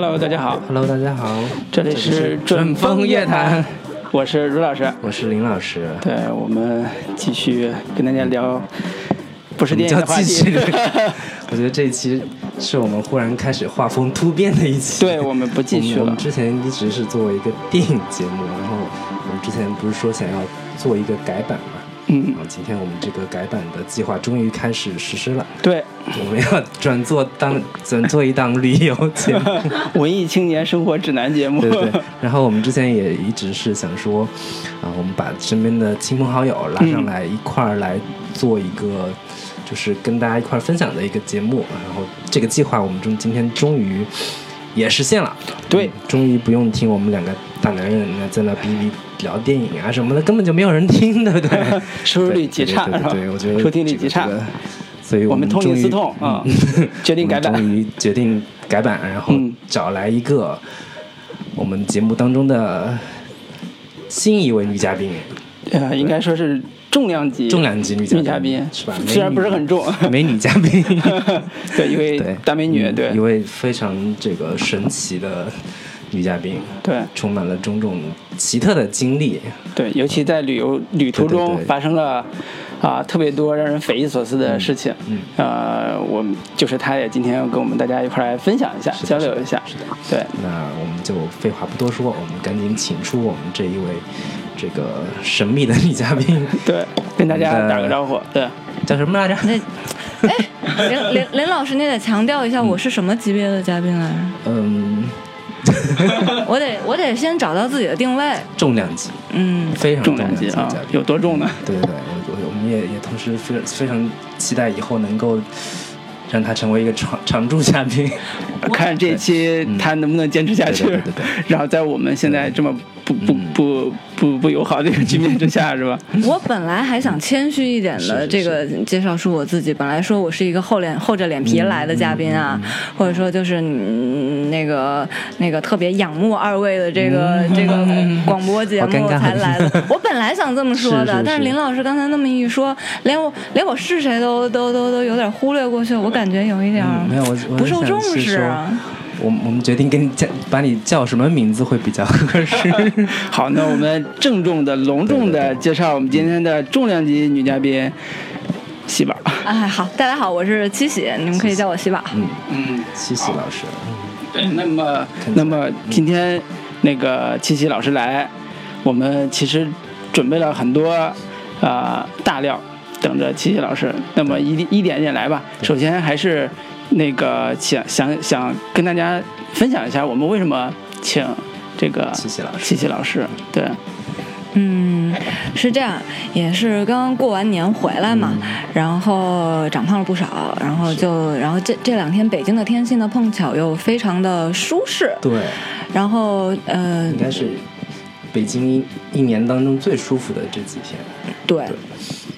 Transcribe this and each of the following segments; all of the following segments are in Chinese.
Hello，大家好，Hello，大家好，这里是准风乐坛，我是卢老师，我是林老师。对，我们继续跟大家聊不是电影叫的话题。，我觉得这一期是我们忽然开始画风突变的一期。对，我们不继续了我们我们。之前一直是作为一个电影节目，然后我们之前不是说想要做一个改版嘛？嗯然，后今天我们这个改版的计划终于开始实施了，对，我们要转做当转做一档旅游节目。文艺青年生活指南节目。对对对，然后我们之前也一直是想说，啊、我们把身边的亲朋好友拉上来一块儿来做一个，就是跟大家一块儿分享的一个节目。然后这个计划我们终今天终于也实现了，对。嗯终于不用听我们两个大男人在那哔哔聊电影啊什么的，根本就没有人听，对不对？收视率极差，对对对对，我觉得收听率极差这。个所以我们痛定思痛啊嗯 决定改版。终于决定改版，然后嗯。找来一个我们节目当中的新一位女嘉宾，呃，应该说是重量级重量级女嘉宾是吧？虽然不是很重，美女嘉宾，对，一位，大美女，嗯对一位非常这个神奇的女嘉宾，对充满了种种奇特的经历，对，尤其在旅游旅途中发生了啊特别多让人匪夷所思的事情。嗯呃，我们就是她也今天要跟我们大家一块来分享一下，交流一下。是的。对，那我们就废话不多说，我们赶紧请出我们这一位这个神秘的女嘉宾，对，跟大家打个招呼。对，叫什么来着？那，哎，林林 林老师，你得强调一下，我是什么级别的嘉宾来着？嗯，我得我得先找到自己的定位。重量级，嗯，非常重量级的量级啊。有多重呢？对对对，我我我们也也同时非常非常期待以后能够让他成为一个常常驻嘉宾。看这期他能不能坚持下去对对对对对。然后在我们现在这么不不嗯不不不友好的一个局面之下，是吧？我本来还想谦虚一点的，这个介绍是我自己。本来说我是一个厚脸厚着脸皮来的嘉宾啊，嗯或者说就是嗯那个那个特别仰慕二位的这个、这个广播节目才来的。我本来想这么说的，是是是但是林老师刚才那么一说，连我连我是谁都都都都有点忽略过去，我感觉有一点嗯没有，我我不受重视啊。我我们决定跟你叫把你叫什么名字会比较合适。好，那我们郑重的、隆重的介绍我们今天的重量级女嘉宾喜宝。哎，好，大家好，我是七喜，你们可以叫我喜宝。嗯，嗯，七喜老师，对，那么那么今天那个七喜老师来，我们其实准备了很多啊、呃大料，等着七喜老师。那么一一点一点来吧。首先还是那个想想想跟大家分享一下，我们为什么请这个谢谢老师谢谢老师。对，嗯，是这样，也是刚刚过完年回来嘛，然后长胖了不少，然后就，然后这这两天北京的天气呢，碰巧又非常的舒适，对，然后呃应，该是北京一一年当中最舒服的这几天。对，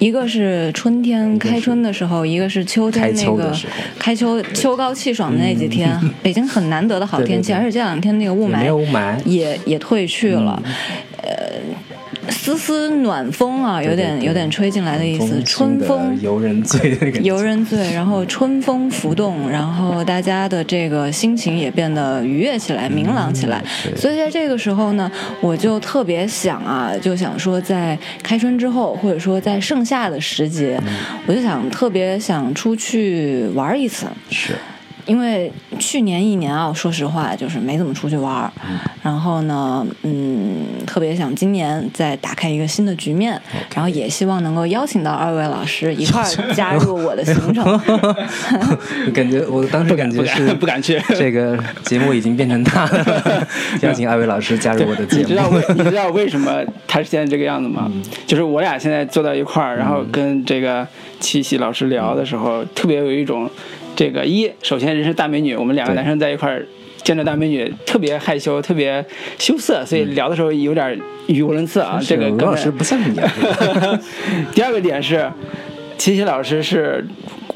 一个是春天开春的时候，一个是秋天那个开秋秋高气爽的那几天，北京很难得的好天气，而且这两天那个雾霾也也也退去了，丝丝暖风啊，有点有点吹进来的意思，春风游人醉。游人醉，然后春风拂动，然后大家的这个心情也变得愉悦起来、明朗起来。对所以在这个时候呢，我就特别想啊，就想说在开春之后，或者说在盛夏的时节，我就想特别想出去玩一次。是，因为去年一年啊，说实话就是没怎么出去玩儿，然后呢，嗯，特别想今年再打开一个新的局面，然后也希望能够邀请到二位老师一块儿 加入我的行程。感觉我当时不敢不感觉是 不敢去。这个节目已经变成他的，邀请二位老师加入我的节目。你知道为你知道为什么他是现在这个样子吗？嗯就是我俩现在坐到一块儿，然后跟这个七喜老师聊的时候，特别有一种这个一，首先人是大美女，我们两个男生在一块儿。见着大美女特别害羞，特别羞涩，所以聊的时候有点语无伦次啊。这个老师不像你 第二个点是，七喜老师是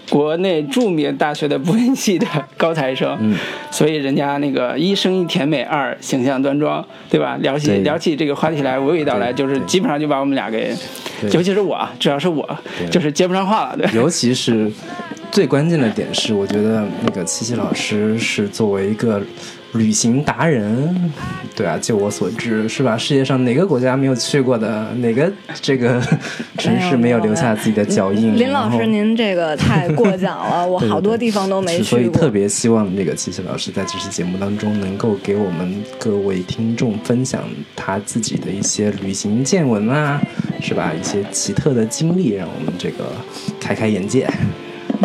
国内著名大学的播音系的高材生，嗯所以人家那个一声音甜美，二形象端庄，对吧？聊起聊起这个话题来，娓娓道来，就是基本上就把我们俩给，尤其是我，主要是我，就是接不上话了，对。尤其是最关键的点是，我觉得那个七七老师是作为一个旅行达人，对啊，就我所知，是吧？世界上哪个国家没有去过的？哪个这个 城市没有留下自己的脚印？林老师，您这个太过奖了，我好多地方都没去过。所以特别希望那个七七老师在这期节目当中能够给我们各位听众分享他自己的一些旅行见闻啊，是吧？一些奇特的经历，让我们这个开开眼界。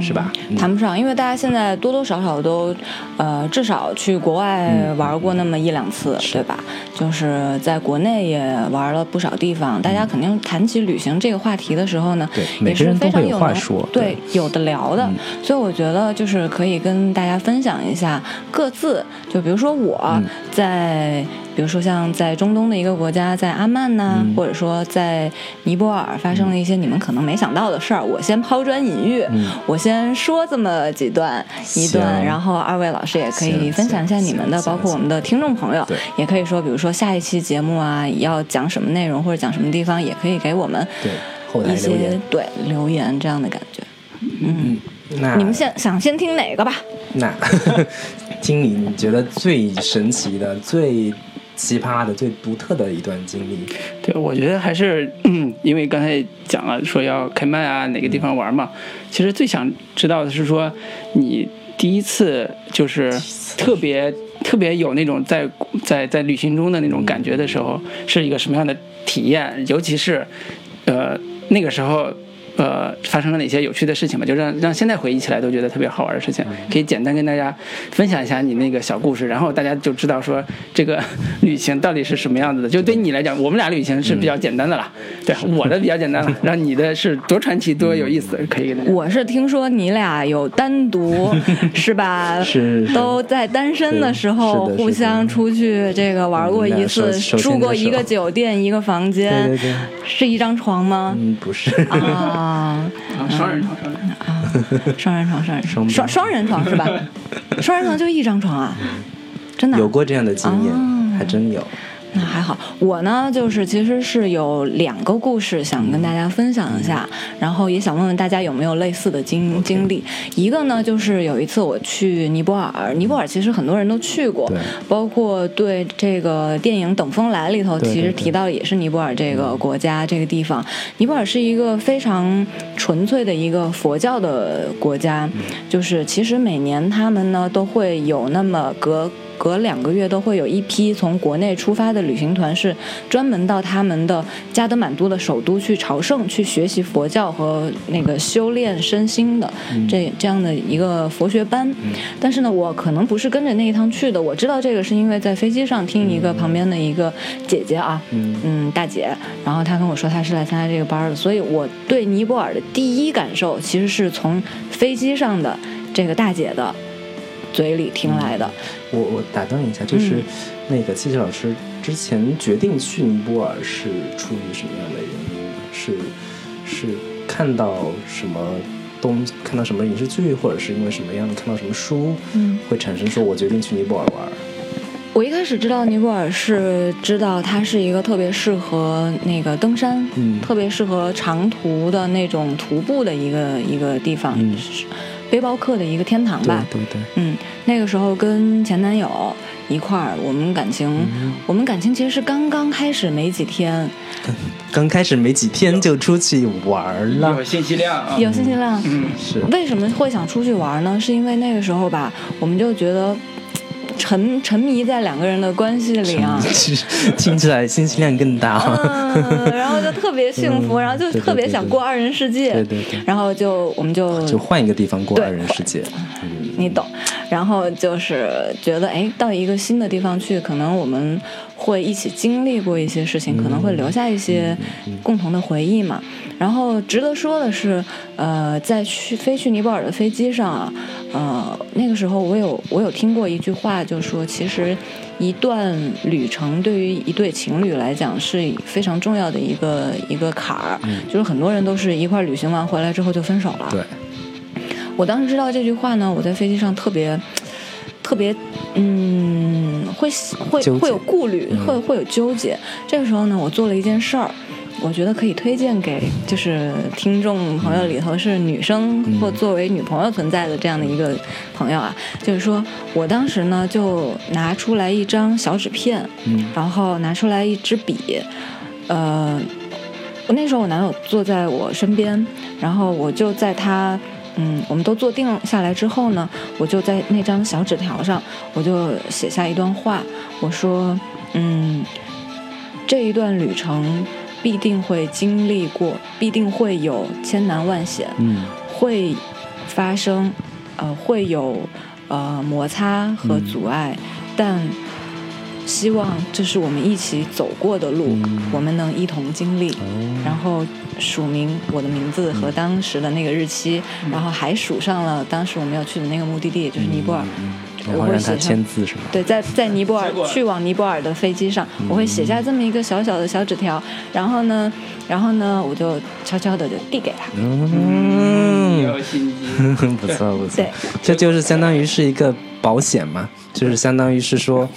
是吧？谈不上，因为大家现在多多少少都，呃，至少去国外玩过那么一两次，对吧？就是在国内也玩了不少地方。大家肯定谈起旅行这个话题的时候呢，也是非常有话说，对，有的聊的。所以我觉得就是可以跟大家分享一下各自，就比如说我在。比如说，像在中东的一个国家，在阿曼呢，或者说在尼泊尔发生了一些你们可能没想到的事儿。我先抛砖引玉，我先说这么几段一段，然后二位老师也可以分享一下你们的，包括我们的听众朋友，也可以说，比如说下一期节目啊，要讲什么内容或者讲什么地方，也可以给我们一些对留言这样的感觉。嗯，那你们先想先听哪个吧？那 听你你觉得最神奇的最。奇葩的、最独特的一段经历。对，我觉得还是，嗯，因为刚才讲了说要开麦啊，哪个地方玩嘛。其实最想知道的是说，你第一次就是特别特别有那种在在在旅行中的那种感觉的时候，是一个什么样的体验？尤其是，呃，那个时候。呃，发生了哪些有趣的事情吧？就让让现在回忆起来都觉得特别好玩的事情，可以简单跟大家分享一下你那个小故事，然后大家就知道说这个旅行到底是什么样子的。就对你来讲，我们俩旅行是比较简单的了，对我的比较简单了，让你的是多传奇多有意思，可以。我是听说你俩有单独是吧？是都在单身的时候互相出去这个玩过一次，住过一个酒店一个房间，是一张床吗？嗯，不是啊。啊，双人床，双人床。啊，双人床，双人床，双双人床是吧？双人床就一张床啊，真的有过这样的经验，还真有。那还好，我呢就是其实是有两个故事想跟大家分享一下，然后也想问问大家有没有类似的经经历。一个呢就是有一次我去尼泊尔，尼泊尔其实很多人都去过，包括对这个电影《等风来》里头其实提到的也是尼泊尔这个国家这个地方。尼泊尔是一个非常纯粹的一个佛教的国家，就是其实每年他们呢都会有那么隔。隔两个月都会有一批从国内出发的旅行团，是专门到他们的加德满都的首都去朝圣、去学习佛教和那个修炼身心的这这样的一个佛学班。但是呢，我可能不是跟着那一趟去的。我知道这个是因为在飞机上听一个旁边的一个姐姐啊，嗯，大姐，然后她跟我说她是来参加这个班的，所以我对尼泊尔的第一感受其实是从飞机上的这个大姐的。嘴里听来的，我我打断一下，就是那个谢谢老师之前决定去尼泊尔是出于什么样的原因？是是看到什么东，看到什么影视剧，或者是因为什么样的看到什么书，嗯，会产生说我决定去尼泊尔玩？我一开始知道尼泊尔是知道它是一个特别适合那个登山，嗯，特别适合长途的那种徒步的一个一个地方，嗯。背包客的一个天堂吧，对对，嗯，那个时候跟前男友一块儿，我们感情，我们感情其实是刚刚开始没几天，刚开始没几天就出去玩了，有信息量，啊有信息量，嗯，是。为什么会想出去玩呢？是因为那个时候吧，我们就觉得。沉沉迷在两个人的关系里啊，听起来信息量更大，嗯，然后就特别幸福，然后就特别想过二人世界，对对对，然后就我们就就换一个地方过二人世界，你懂，然后就是觉得哎，到一个新的地方去，可能我们。会一起经历过一些事情，可能会留下一些共同的回忆嘛。然后值得说的是，呃，在去飞去尼泊尔的飞机上啊，呃，那个时候我有我有听过一句话，就说其实一段旅程对于一对情侣来讲是非常重要的一个一个坎儿，就是很多人都是一块旅行完回来之后就分手了。对，我当时知道这句话呢，我在飞机上特别。特别，嗯，会会会有顾虑，会会有纠结。这个时候呢，我做了一件事儿，我觉得可以推荐给就是听众朋友里头是女生嗯或作为女朋友存在的这样的一个朋友啊，就是说我当时呢就拿出来一张小纸片，嗯然后拿出来一支笔，呃，我那时候我男友坐在我身边，然后我就在他。嗯，我们都坐定下来之后呢，我就在那张小纸条上，我就写下一段话，我说，嗯，这一段旅程必定会经历过，必定会有千难万险，嗯。会发生，呃，会有呃摩擦和阻碍，但希望这是我们一起走过的路，嗯。我们能一同经历。哦。然后署名我的名字和当时的那个日期，然后还署上了当时我们要去的那个目的地，就是尼泊尔。嗯我然后让他会写上签字是吗？对，在在尼泊尔去往尼泊尔的飞机上，我会写下这么一个小小的小纸条，然后呢，然后呢，我就悄悄的就递给他。嗯，有心机。不错不错对，这就是相当于是一个保险嘛，就是相当于是说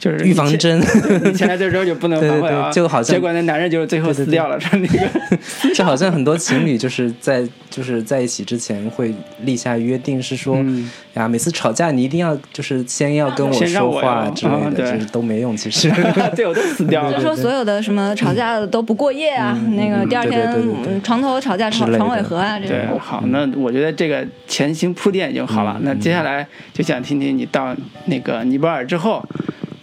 就是预防针，你签了这之后就不能反悔啊，对对对就好像结果那男人就最后死掉了，说那个 就好像很多情侣就是在就是在一起之前会立下约定，是说、嗯呀，每次吵架你一定要就是先要跟我说话之类的，就是都没用，其实。最后都死掉了。就说所有的什么吵架的都不过夜啊，那个第二天对对对对对嗯床头吵架床床尾和啊，这对，种。好，那我觉得这个前行铺垫已经好了。那接下来就想听听你到那个尼泊尔之后，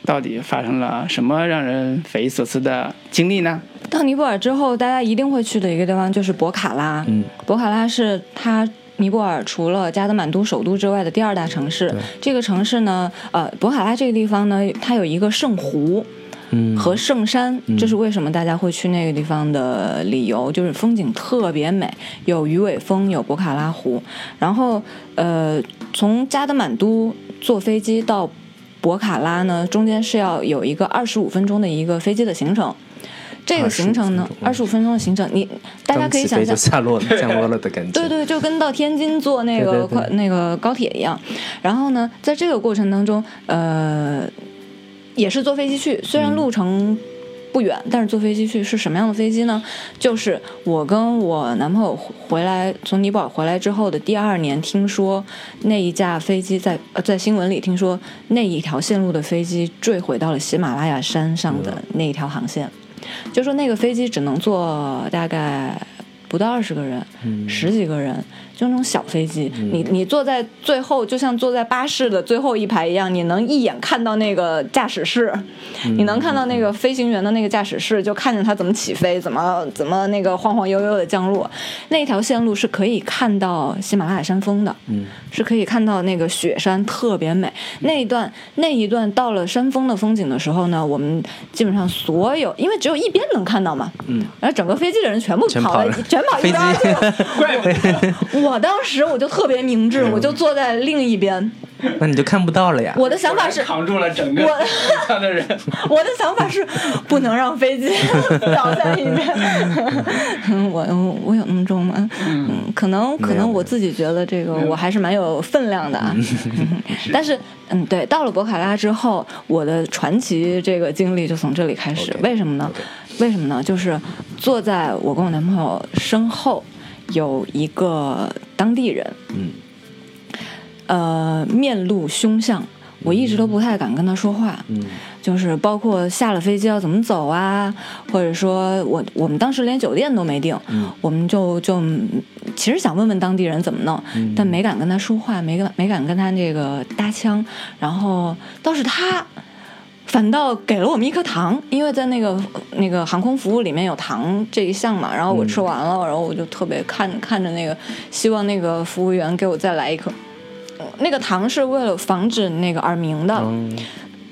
到底发生了什么让人匪夷所思的经历呢？到尼泊尔之后，大家一定会去的一个地方就是博卡拉。嗯，博卡拉是它尼泊尔除了加德满都首都之外的第二大城市。这个城市呢，呃，博卡拉这个地方呢，它有一个圣湖。嗯和圣山，嗯这是为什么大家会去那个地方的理由，就是风景特别美，有鱼尾峰，有博卡拉湖。然后，呃，从加德满都坐飞机到博卡拉呢，中间是要有一个二十五分钟的一个飞机的行程。这个行程呢，二十五分钟的行程，你大家可以想象，下落了 降落了的感觉。对对，就跟到天津坐那个快那个高铁一样。然后呢，在这个过程当中，呃，也是坐飞机去，虽然路程不远，但是坐飞机去是什么样的飞机呢？就是我跟我男朋友回来从尼泊尔回来之后的第二年，听说那一架飞机在呃在新闻里听说那一条线路的飞机坠毁到了喜马拉雅山上的那一条航线，就说那个飞机只能坐大概不到二十个人，嗯十几个人，就那种小飞机，你你坐在最后，就像坐在巴士的最后一排一样，你能一眼看到那个驾驶室，你能看到那个飞行员的那个驾驶室，就看见他怎么起飞，怎么怎么那个晃晃悠悠的降落。那条线路是可以看到喜马拉雅山峰的，嗯。是可以看到那个雪山特别美。那一段那一段到了山峰的风景的时候呢，我们基本上所有，因为只有一边能看到嘛，嗯，然后整个飞机的人全部跑了，全跑了。全跑一边去了。怪不得我当时我就特别明智，我就坐在另一边。那你就看不到了呀。我的想法是，扛住了整个我 的人。我的想法是不能让飞机 倒在一边。嗯，我我有那么重吗？嗯，可能可能我自己觉得这个我还是蛮有分量的啊。但是嗯，对，到了博卡拉之后，我的传奇这个经历就从这里开始。为什么呢？为什么呢？就是坐在我跟我男朋友身后有一个当地人，嗯。呃，面露凶相，我一直都不太敢跟他说话。嗯。就是包括下了飞机要怎么走啊，或者说我我们当时连酒店都没定，嗯。我们就就其实想问问当地人怎么弄，嗯。但没敢跟他说话，没敢没敢跟他这个搭腔，然后倒是他。反倒给了我们一颗糖，因为在那个那个航空服务里面有糖这一项嘛，然后我吃完了，然后我就特别看看着那个，希望那个服务员给我再来一颗。那个糖是为了防止那个耳鸣的，嗯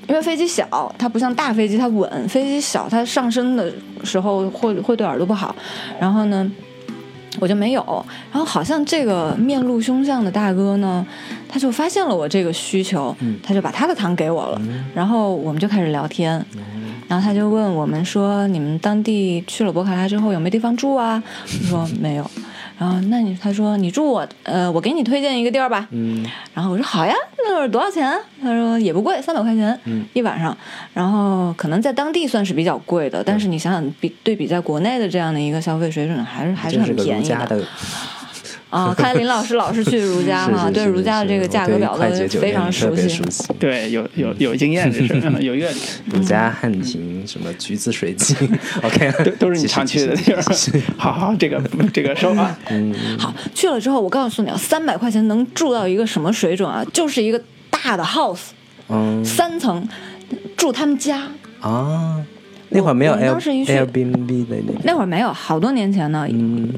因为飞机小，它不像大飞机它稳，飞机小它上升的时候会会对耳朵不好。然后呢，我就没有。然后好像这个面露凶相的大哥呢，他就发现了我这个需求，他就把他的糖给我了。然后我们就开始聊天。然后他就问我们说：“你们当地去了博卡拉之后有没有地方住啊？”我说没有。然后那你他说你住我呃我给你推荐一个地儿吧。嗯然后我说好呀，那是多少钱啊？他说也不贵，三百块钱嗯一晚上。然后可能在当地算是比较贵的，但是你想想比对比在国内的这样的一个消费水准，还是还是很便宜的，啊。看来林老师老是去儒家哈，是是是对儒家的这个价格表都非常熟。悉。对，有有有经验这是有阅历，儒家汉庭什么橘子水晶，OK，都都是你常去的地儿。好好，这个这个收啊。嗯，好，去了之后，我告诉你啊，三百块钱能住到一个什么水准啊？就是一个大的 house，嗯三层，住他们家。啊，那会儿没有 Airbnb 的那个，那会儿没有，好多年前呢，嗯，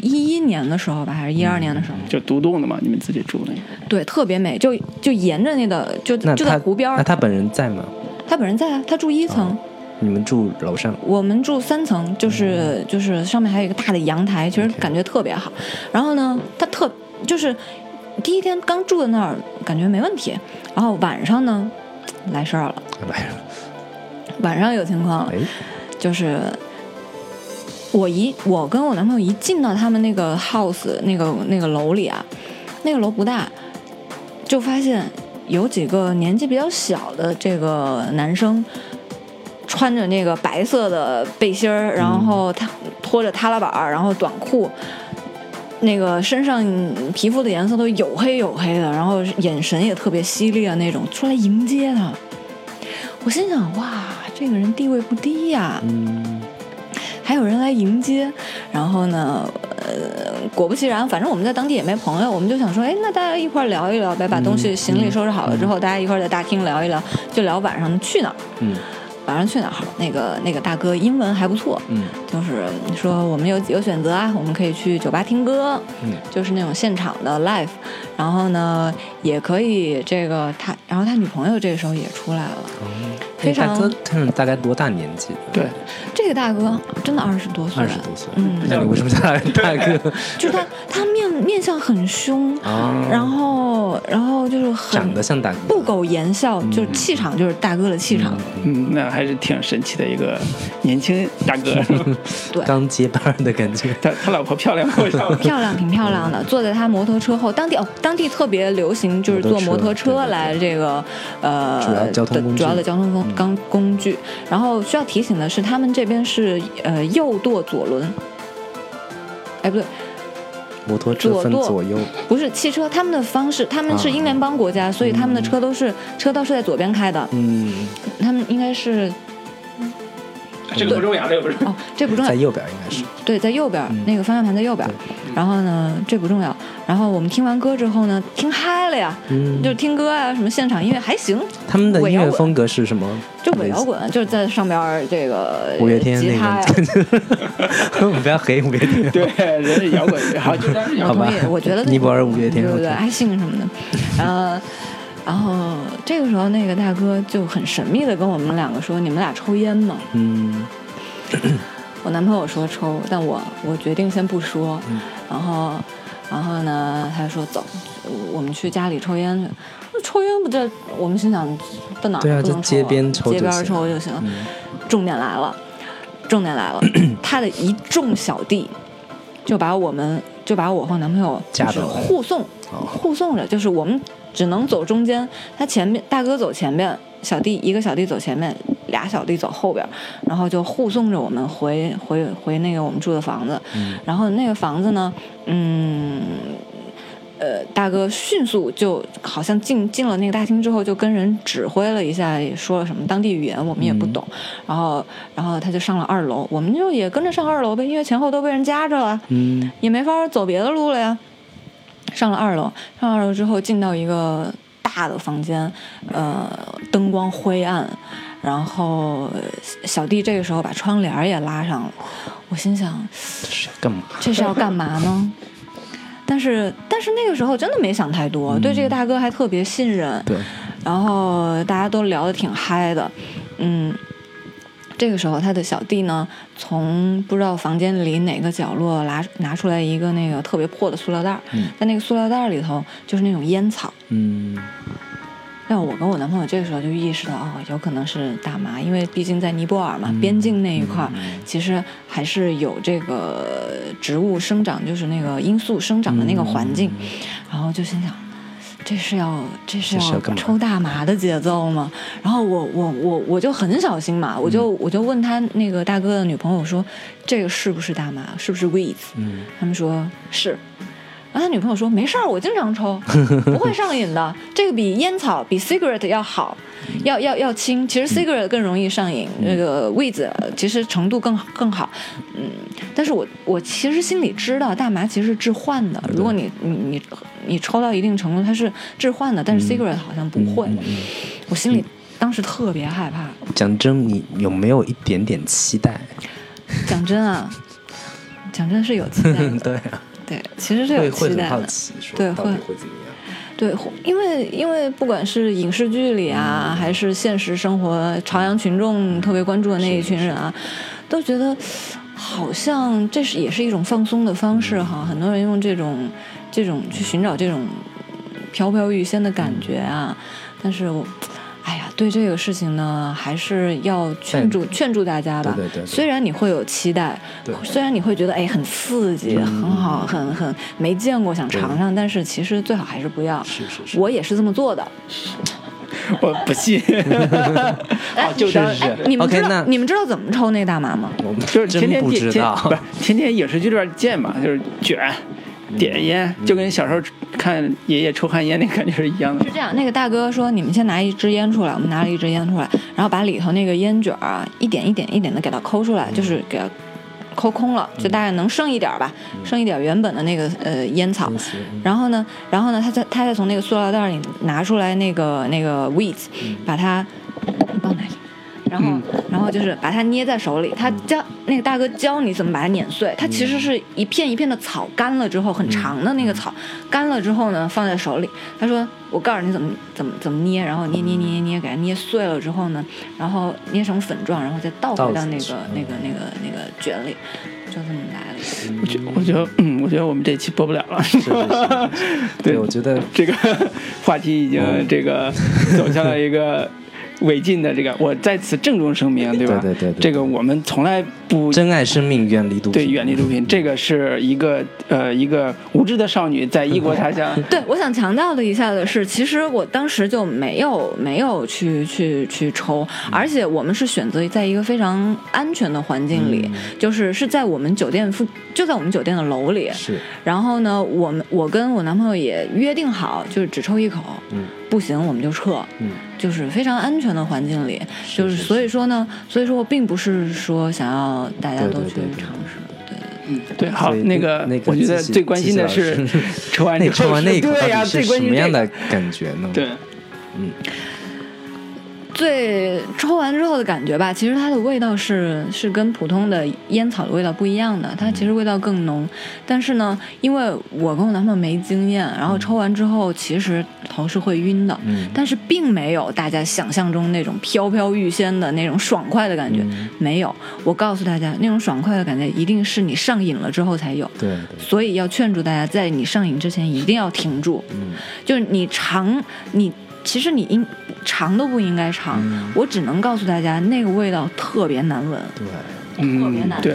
一一年的时候吧，还是一二年的时候，就独栋的嘛，你们自己住那个。对，特别美，就就沿着那个，就就在湖边儿。那他本人在吗？他本人在啊，他住一层，你们住楼上？我们住三层，就是就是上面还有一个大的阳台，其实感觉特别好。然后呢，他特就是第一天刚住在那儿，感觉没问题。然后晚上呢，来事儿了，来了，晚上有情况了，哎，就是我一我跟我男朋友一进到他们那个 house 那个那个楼里啊，那个楼不大，就发现有几个年纪比较小的这个男生。穿着那个白色的背心儿，然后他拖着踏拉板儿，然后短裤，那个身上皮肤的颜色都黝黑黝黑的，然后眼神也特别犀利啊那种，出来迎接他。我心想，哇，这个人地位不低呀、还有人来迎接，然后呢，呃，果不其然，反正我们在当地也没朋友，我们就想说，哎，那大家一块儿聊一聊呗，把东西行李收拾好了之后，大家一块儿在大厅聊一聊，就聊晚上去哪儿。嗯。晚上去哪儿？那个那个大哥英文还不错，嗯就是说我们有几个选择啊，我们可以去酒吧听歌，嗯就是那种现场的 live，然后呢，也可以这个他，然后他女朋友这个时候也出来了，哦，非常哎大哥看着大概多大年纪？对，这个大哥真的二十多岁，二十多岁。嗯那你为什么叫他大哥？就是他他面面相很凶，啊，然后然后就是很长得像大哥，不苟言笑，就是气场就是大哥的气场，嗯，那还是挺神奇的一个年轻大哥。对。刚接班的感觉。他他老婆漂亮吗？我想 漂亮，挺漂亮的。坐在他摩托车后，当地哦，当地特别流行，就是坐摩托车来这个呃主要交通工主要的交通工刚工工具。然后需要提醒的是，他们这边是呃右舵左轮，哎不对，摩托车分左舵不是汽车，他们的方式，他们是啊英联邦国家，所以他们的车都是车道是在左边开的，嗯，他们应该是这个不重要，这个不重要。哦，这不重要在，右边应该是。对，在右边，嗯那个方向盘在右边。然后呢，这不重要。然后我们听完歌之后呢，听嗨了呀，嗯，就听歌啊，什么现场音乐还行，他们的音乐风格是什么？就伪摇滚，就是在上边这个五月天吉他呀。那个，我们不要黑五月天。对，人是摇滚，好，就当是摇滚。好吧，我觉得尼泊尔五月天对不对爱信什么的，然后。然后这个时候，那个大哥就很神秘的跟我们两个说：“你们俩抽烟吗嗯？”我男朋友说抽，但我我决定先不说。嗯然后，然后呢，他说走，我们去家里抽烟去。那抽烟不这？我们心想，到哪儿不能抽就街边抽街边就行抽就行。嗯重点来了，重点来了，他的一众小弟就把我们就把我和男朋友就是护送，哦。护送着，就是我们只能走中间，他前面大哥走前面，小弟一个小弟走前面，俩小弟走后边，然后就护送着我们回回回那个我们住的房子，嗯。然后那个房子呢，嗯。呃，大哥迅速就好像进进了那个大厅之后，就跟人指挥了一下，也说了什么当地语言，我们也不懂。然后，然后他就上了二楼，我们就也跟着上二楼呗，因为前后都被人夹着了。嗯也没法走别的路了呀。上了二楼，上二楼之后进到一个大的房间，呃，灯光灰暗，然后呃小弟这个时候把窗帘也拉上了。我心想，这是要干嘛？这是要干嘛呢？但是，但是那个时候真的没想太多，对这个大哥还特别信任。对，然后大家都聊得挺嗨的，嗯。这个时候，他的小弟呢，从不知道房间里哪个角落拿拿出来一个那个特别破的塑料袋儿，嗯。在那个塑料袋儿里头就是那种烟草，嗯但我跟我男朋友这个时候就意识到，哦，有可能是大麻，因为毕竟在尼泊尔嘛，边境那一块儿，其实还是有这个植物生长，就是那个罂粟生长的那个环境。然后就心想，这是要这是要抽大麻的节奏吗？然后我我我我就很小心嘛，我就我就问他那个大哥的女朋友说，这个是不是大麻？是不是 weeds？嗯他们说是。然后他女朋友说：“没事儿，我经常抽，不会上瘾的。这个比烟草、比 cigarette 要好，要要要轻。其实 cigarette 更容易上瘾，那个 weeds 其实程度更更好。嗯，但是我我其实心里知道，大麻其实是致幻的。如果你你你你抽到一定程度，它是致幻的，但是 cigarette 好像不会。我心里当时特别害怕。讲真，你有没有一点点期待？讲真啊，讲真是有期待的。对啊，对，其实是有期待的。对会会怎么样？对，因为因为不管是影视剧里啊，还是现实生活，朝阳群众特别关注的那一群人啊，都觉得好像这是也是一种放松的方式哈。很多人用这种这种去寻找这种飘飘欲仙的感觉啊，但是我。哎呀，对这个事情呢，还是要劝住劝住大家吧。对对对对虽然你会有期待，虽然你会觉得哎很刺激、嗯很好、很很没见过，想尝尝，但是其实最好还是不要。是是是，我也是这么做的。我不信。好，就当哎，你们知 OK，道那你们知道怎么抽那大麻吗？我们就是天真不天电天知道不是天天影视剧里边见嘛，就是卷、点烟，就跟小时候看爷爷抽旱烟那感觉是一样的是。这样，那个大哥说，你们先拿一支烟出来，我们拿了一支烟出来，然后把里头那个烟卷儿啊，一点一点一点的给它抠出来，就是给它抠空了，就大概能剩一点儿吧，剩一点儿原本的那个呃烟草。然后呢，然后呢，他再他再从那个塑料袋里拿出来那个那个 weeds，把它，你帮我拿一下。然后，然后就是把它捏在手里。他教那个大哥教你怎么把它碾碎。它其实是一片一片的草，干了之后很长的那个草，干了之后呢，放在手里。他说：“我告诉你怎么怎么怎么捏，然后捏捏捏捏捏，给它捏碎了之后呢，然后捏成粉状，然后再倒回到那个那个那个那个卷里，就这么来了。我觉我觉得，嗯，我觉得我们这期播不了了。是是是是 对对，我觉得这个话题已经这个走向了一个违禁的这个，我在此郑重声明，对吧？对对对对这个我们从来不珍爱生命，远离毒品。对远离毒品，这个是一个呃一个无知的少女在异国他乡 对，我想强调的一下的是，其实我当时就没有没有去去去抽，而且我们是选择在一个非常安全的环境里，就是是在我们酒店附，就在我们酒店的楼里。是。然后呢，我们我跟我男朋友也约定好，就是只抽一口，嗯。不行我们就撤，嗯就是非常安全的环境里，就是是所以说呢，所以说我并不是说想要大家都去对对对尝试，对。嗯，对，好，那个那个我觉得最关心的是抽完那抽完那一口到对呀、底是最关心什么样的感觉呢？对，嗯，最抽完之后的感觉吧，其实它的味道是是跟普通的烟草的味道不一样的，它其实味道更浓。但是呢，因为我跟我男朋友没经验，然后抽完之后其实头是会晕的，嗯但是并没有大家想象中那种飘飘欲仙的那种爽快的感觉，嗯没有。我告诉大家，那种爽快的感觉一定是你上瘾了之后才有。对对，所以要劝住大家，在你上瘾之前一定要停住。嗯就是你尝，你其实你应尝都不应该尝。嗯我只能告诉大家，那个味道特别难闻，对，嗯，特别难。对。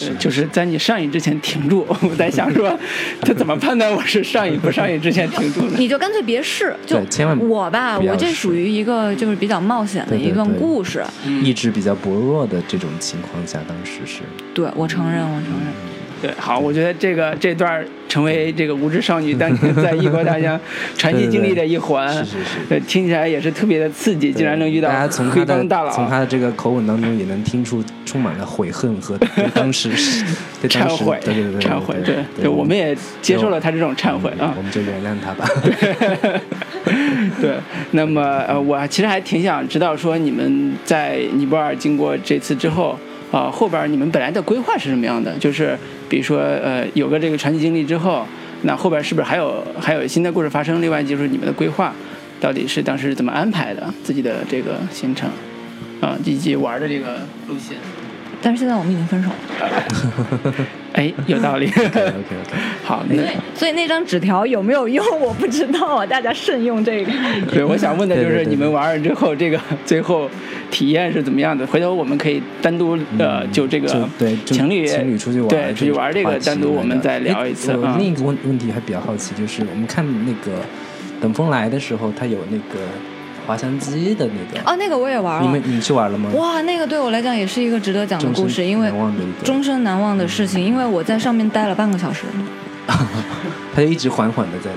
呃就是在你上瘾之前停住，我在想说，他怎么判断我是上瘾不上瘾之前停住呢？你就干脆别试，就千万我吧，我这属于一个就是比较冒险的一段对故事。意志比较薄弱的这种情况下，当时是对我承认，我承认。对，好，我觉得这个这段儿成为这个无知少女当年在异国他乡传奇经历的一环，是是是呃，听起来也是特别的刺激，竟然能遇到大家从黑他帮大佬，的从他的这个口吻当中也能听出充满了悔恨和对 当时对忏悔，对对对对忏悔，对对，我们也接受了他这种忏悔啊我。们就原谅他吧。对，那么呃，我其实还挺想知道说你们在尼泊尔经过这次之后，啊、后边你们本来的规划是什么样的？就是比如说呃，有个这个传奇经历之后，那后边是不是还有还有新的故事发生？另外就是你们的规划到底是当时怎么安排的自己的这个行程啊，以及玩的这个路线？但是现在我们已经分手了。哎，有道理。OK OK OK，好，那所以那张纸条有没有用，我不知道啊，大家慎用这个。对，我想问的就是你们玩了之后，这个最后体验是怎么样的？回头我们可以单独呃，就这个就对就情侣情侣出去玩对出去玩这个单独我们再聊一次哎我啊。另一个问问题还比较好奇，就是我们看那个等风来的时候，他有那个滑翔机的那个，哦，那个我也玩了你们。你去玩了吗？哇，那个对我来讲也是一个值得讲的故事，因为终身难忘的事情，因为我在上面待了半个小时。他就一直缓缓的在，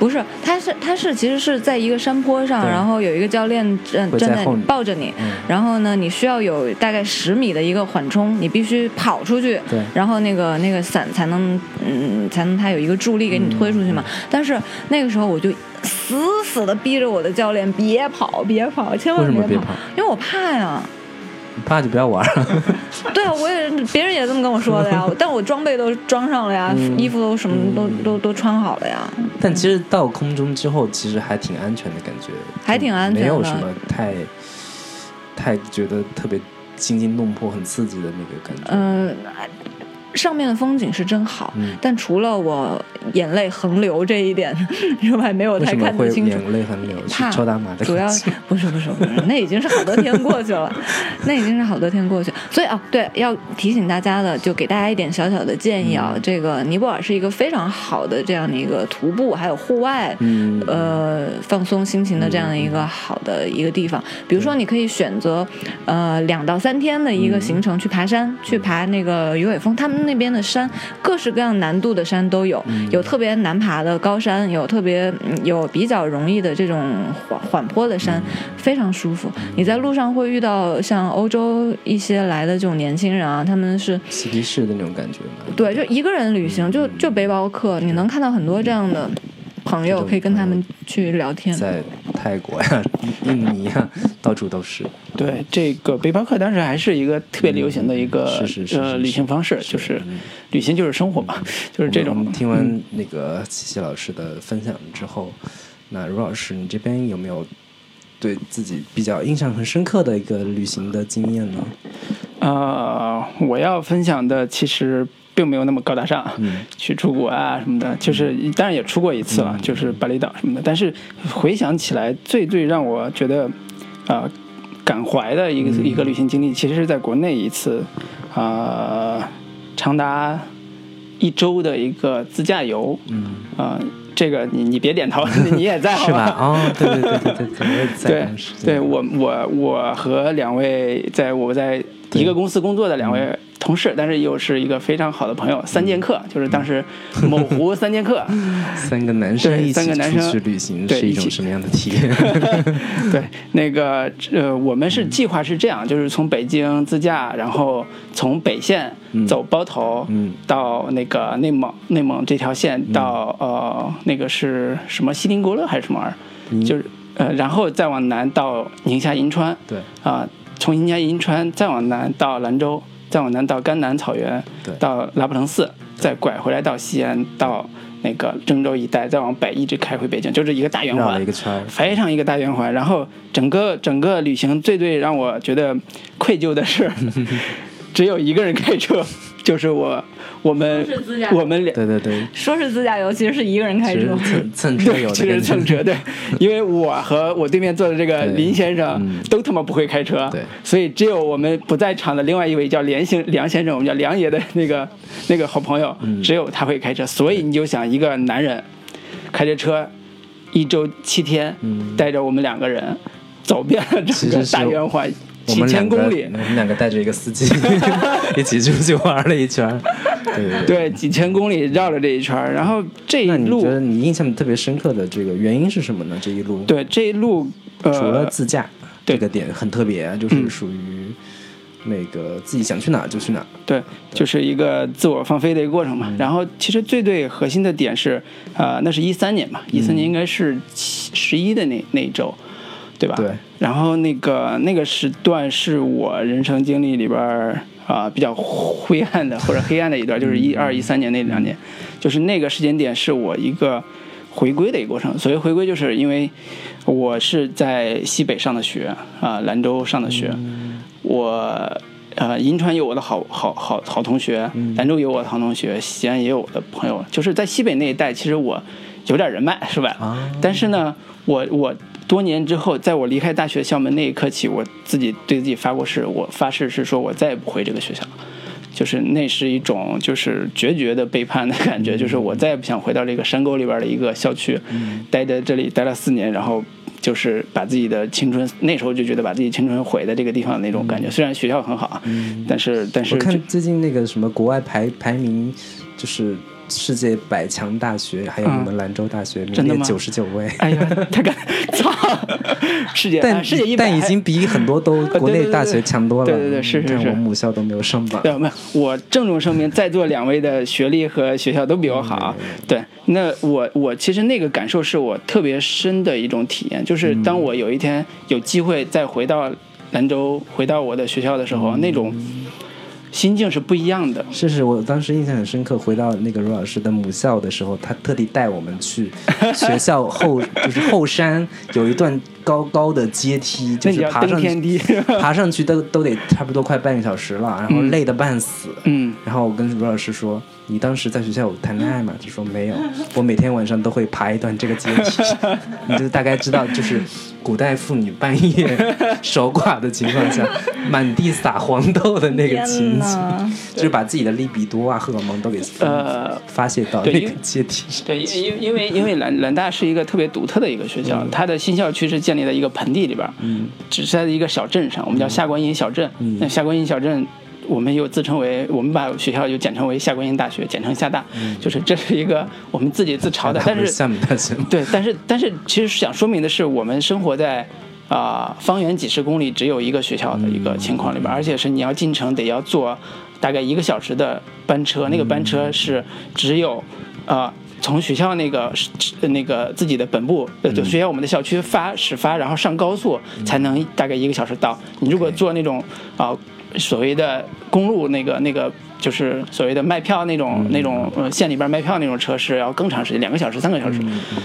不是，他是他是其实是在一个山坡上，然后有一个教练站站在抱着你，嗯。然后呢，你需要有大概十米的一个缓冲，你必须跑出去，对。然后那个那个伞才能嗯才能它有一个助力给你推出去嘛。嗯但是那个时候我就死死的逼着我的教练别跑别跑，千万别跑，因为我怕呀。你怕就不要玩。对啊，我也别人也这么跟我说的呀，但我装备都装上了呀，嗯衣服都什么都都都穿好了呀。但其实到空中之后，其实还挺安全的感觉，还挺安全的没有什么太太觉得特别惊心动魄、很刺激的那个感觉。嗯，上面的风景是真好，嗯但除了我眼泪横流这一点之外，没有太看得清楚。眼泪横流？怕抽大麻的主要不是不是不是，那已经是好多天过去了，那已经是好多天过去。所以啊，对，要提醒大家的，就给大家一点小小的建议啊。嗯这个尼泊尔是一个非常好的这样的一个徒步还有户外，嗯呃，放松心情的这样的一个好的一个地方。比如说，你可以选择呃两到三天的一个行程去爬山，去爬那个鱼尾峰。他们那边的山，各式各样难度的山都有，有特别难爬的高山，有特别嗯有比较容易的这种缓缓坡的山，非常舒服。你在路上会遇到像欧洲一些来的这种年轻人啊，他们是嬉皮士的那种感觉嘛。对，就一个人旅行，就就背包客，你能看到很多这样的朋友，可以跟他们去聊天。在泰国呀、印尼呀，到处都是。对这个背包客当时还是一个特别流行的一个是是是是呃旅行方式，就是嗯旅行就是生活嘛，就是这种听完那个琪琪老师的分享之后，那卢老师，你这边有没有对自己比较印象很深刻的一个旅行的经验呢？呃，我要分享的其实并没有那么高大上，嗯去出国啊什么的，就是当然也出过一次了，就是巴厘岛什么的。但是回想起来，最最让我觉得啊、呃感怀的一个、一个旅行经历，其实是在国内一次啊、呃长达一周的一个自驾游。嗯，啊、这个你你别点头，你也在好是吧？哦，对对对对对对，我也在对。对，我我我和两位在我在一个公司工作的两位同事，但是又是一个非常好的朋友，三剑客，就是当时某湖三剑客。三个男生对一起三个男生。出去旅行对是一种什么样的体验？对，那个呃，我们是计划是这样，就是从北京自驾，然后从北线走包头，嗯。到那个内蒙内蒙这条线到、呃那个是什么锡林郭勒还是什么玩意儿，嗯。就是呃，然后再往南到宁夏银川，对。啊、从宁夏银川再往南到兰州，再往南到甘南草原对，到拉卜楞寺，再拐回来到西安，到那个郑州一带，再往北一直开回北京，就是一个大圆环一。个圈。非常一个大圆环，然后整个整个旅行最最让我觉得愧疚的是，只有一个人开车，就是我，我们我们俩对对对，说是自驾游，其实是一个人开车。蹭蹭车其实蹭车，对，因为我和我对面坐的这个林先生嗯都他妈不会开车，对所以只有我们不在场的另外一位叫梁先梁先生，我们叫梁爷的那个那个好朋友，嗯只有他会开车，所以你就想一个男人开着车一周七天，嗯带着我们两个人走遍了整个大圆环几千公里我，们两个带着一个司机 一起出去玩了一圈。对对对。对，几千公里绕了这一圈，然后这一路那你觉，得你印象特别深刻的这个原因是什么呢？这一路对这一路，呃，除了自驾对这个点很特别，就是嗯属于那个自己想去哪就去哪儿。对，就是一个自我放飞的一个过程嘛。嗯然后其实最最核心的点是，呃，那是一三年嘛，一三嗯年应该是七十一的那那一周，对吧？对。然后那个那个时段是我人生经历里边儿啊、比较灰暗的或者黑暗的一段，就是嗯一二一三年那两年，就是那个时间点是我一个回归的一个过程。所谓回归，就是因为我是在西北上的学啊、兰州上的学，我呃，银川有我的好好好好同学，兰州有我的好同学，西安也有我的朋友，就是在西北那一带，其实我有点人脉，是吧？啊但是呢，我我多年之后，在我离开大学校门那一刻起，我自己对自己发过誓，我发誓是说我再也不回这个学校。就是那是一种就是决绝的背叛的感觉，就是我再也不想回到这个山沟里边的一个校区，待在这里待了四年，然后就是把自己的青春那时候就觉得把自己青春毁在这个地方的那种感觉。虽然学校很好啊，但是但是我看最近那个什么国外排排名，就是世界百强大学，还有我们兰州大学名列真的吗九十九位。哎呀，他敢操，世界啊但世界一百但已经比很多都 国内大学强多了。对对对是是是我母校都没有上榜。对，没有，我郑重声明，在座两位的学历和学校都比我好。对，那我我其实那个感受是我特别深的一种体验，就是当我有一天有机会再回到兰州，回到我的学校的时候，那种心境是不一样的。是是，我当时印象很深刻。回到那个罗老师的母校的时候，他特地带我们去学校后，就是后山有一段高高的阶梯，就是爬上天梯去，爬上去都都得差不多快半个小时了，然后嗯累得半死。嗯，然后我跟卢老师说：“你当时在学校有谈恋爱吗？”他说没有，我每天晚上都会爬一段这个阶梯。你就大概知道，就是古代妇女半夜守寡的情况下，满地撒黄豆的那个情景，就是把自己的利比多啊、荷尔蒙都给呃，发泄到那个阶梯上。对，因因因为因为兰兰大是一个特别独特的一个学校，它的新校区是建立在一个盆地里边，嗯，只是在一个小镇上，我们叫下观音小镇。那下观音小镇，我们又自称为，我们把学校又简称为下观音大学，简称夏大，就是这是一个我们自己自嘲的，但是厦门大学？对，但是但是其实想说明的是，我们生活在啊、方圆几十公里只有一个学校的一个情况里边，而且是你要进城得要坐大概一个小时的班车，那个班车是只有啊。从学校那个是那个自己的本部，呃，就学校我们的校区发始发，然后上高速才能大概一个小时到。你如果坐那种啊、所谓的公路那个那个就是所谓的卖票那种、那种呃县里边卖票那种车是要更长时间，两个小时、三个小时。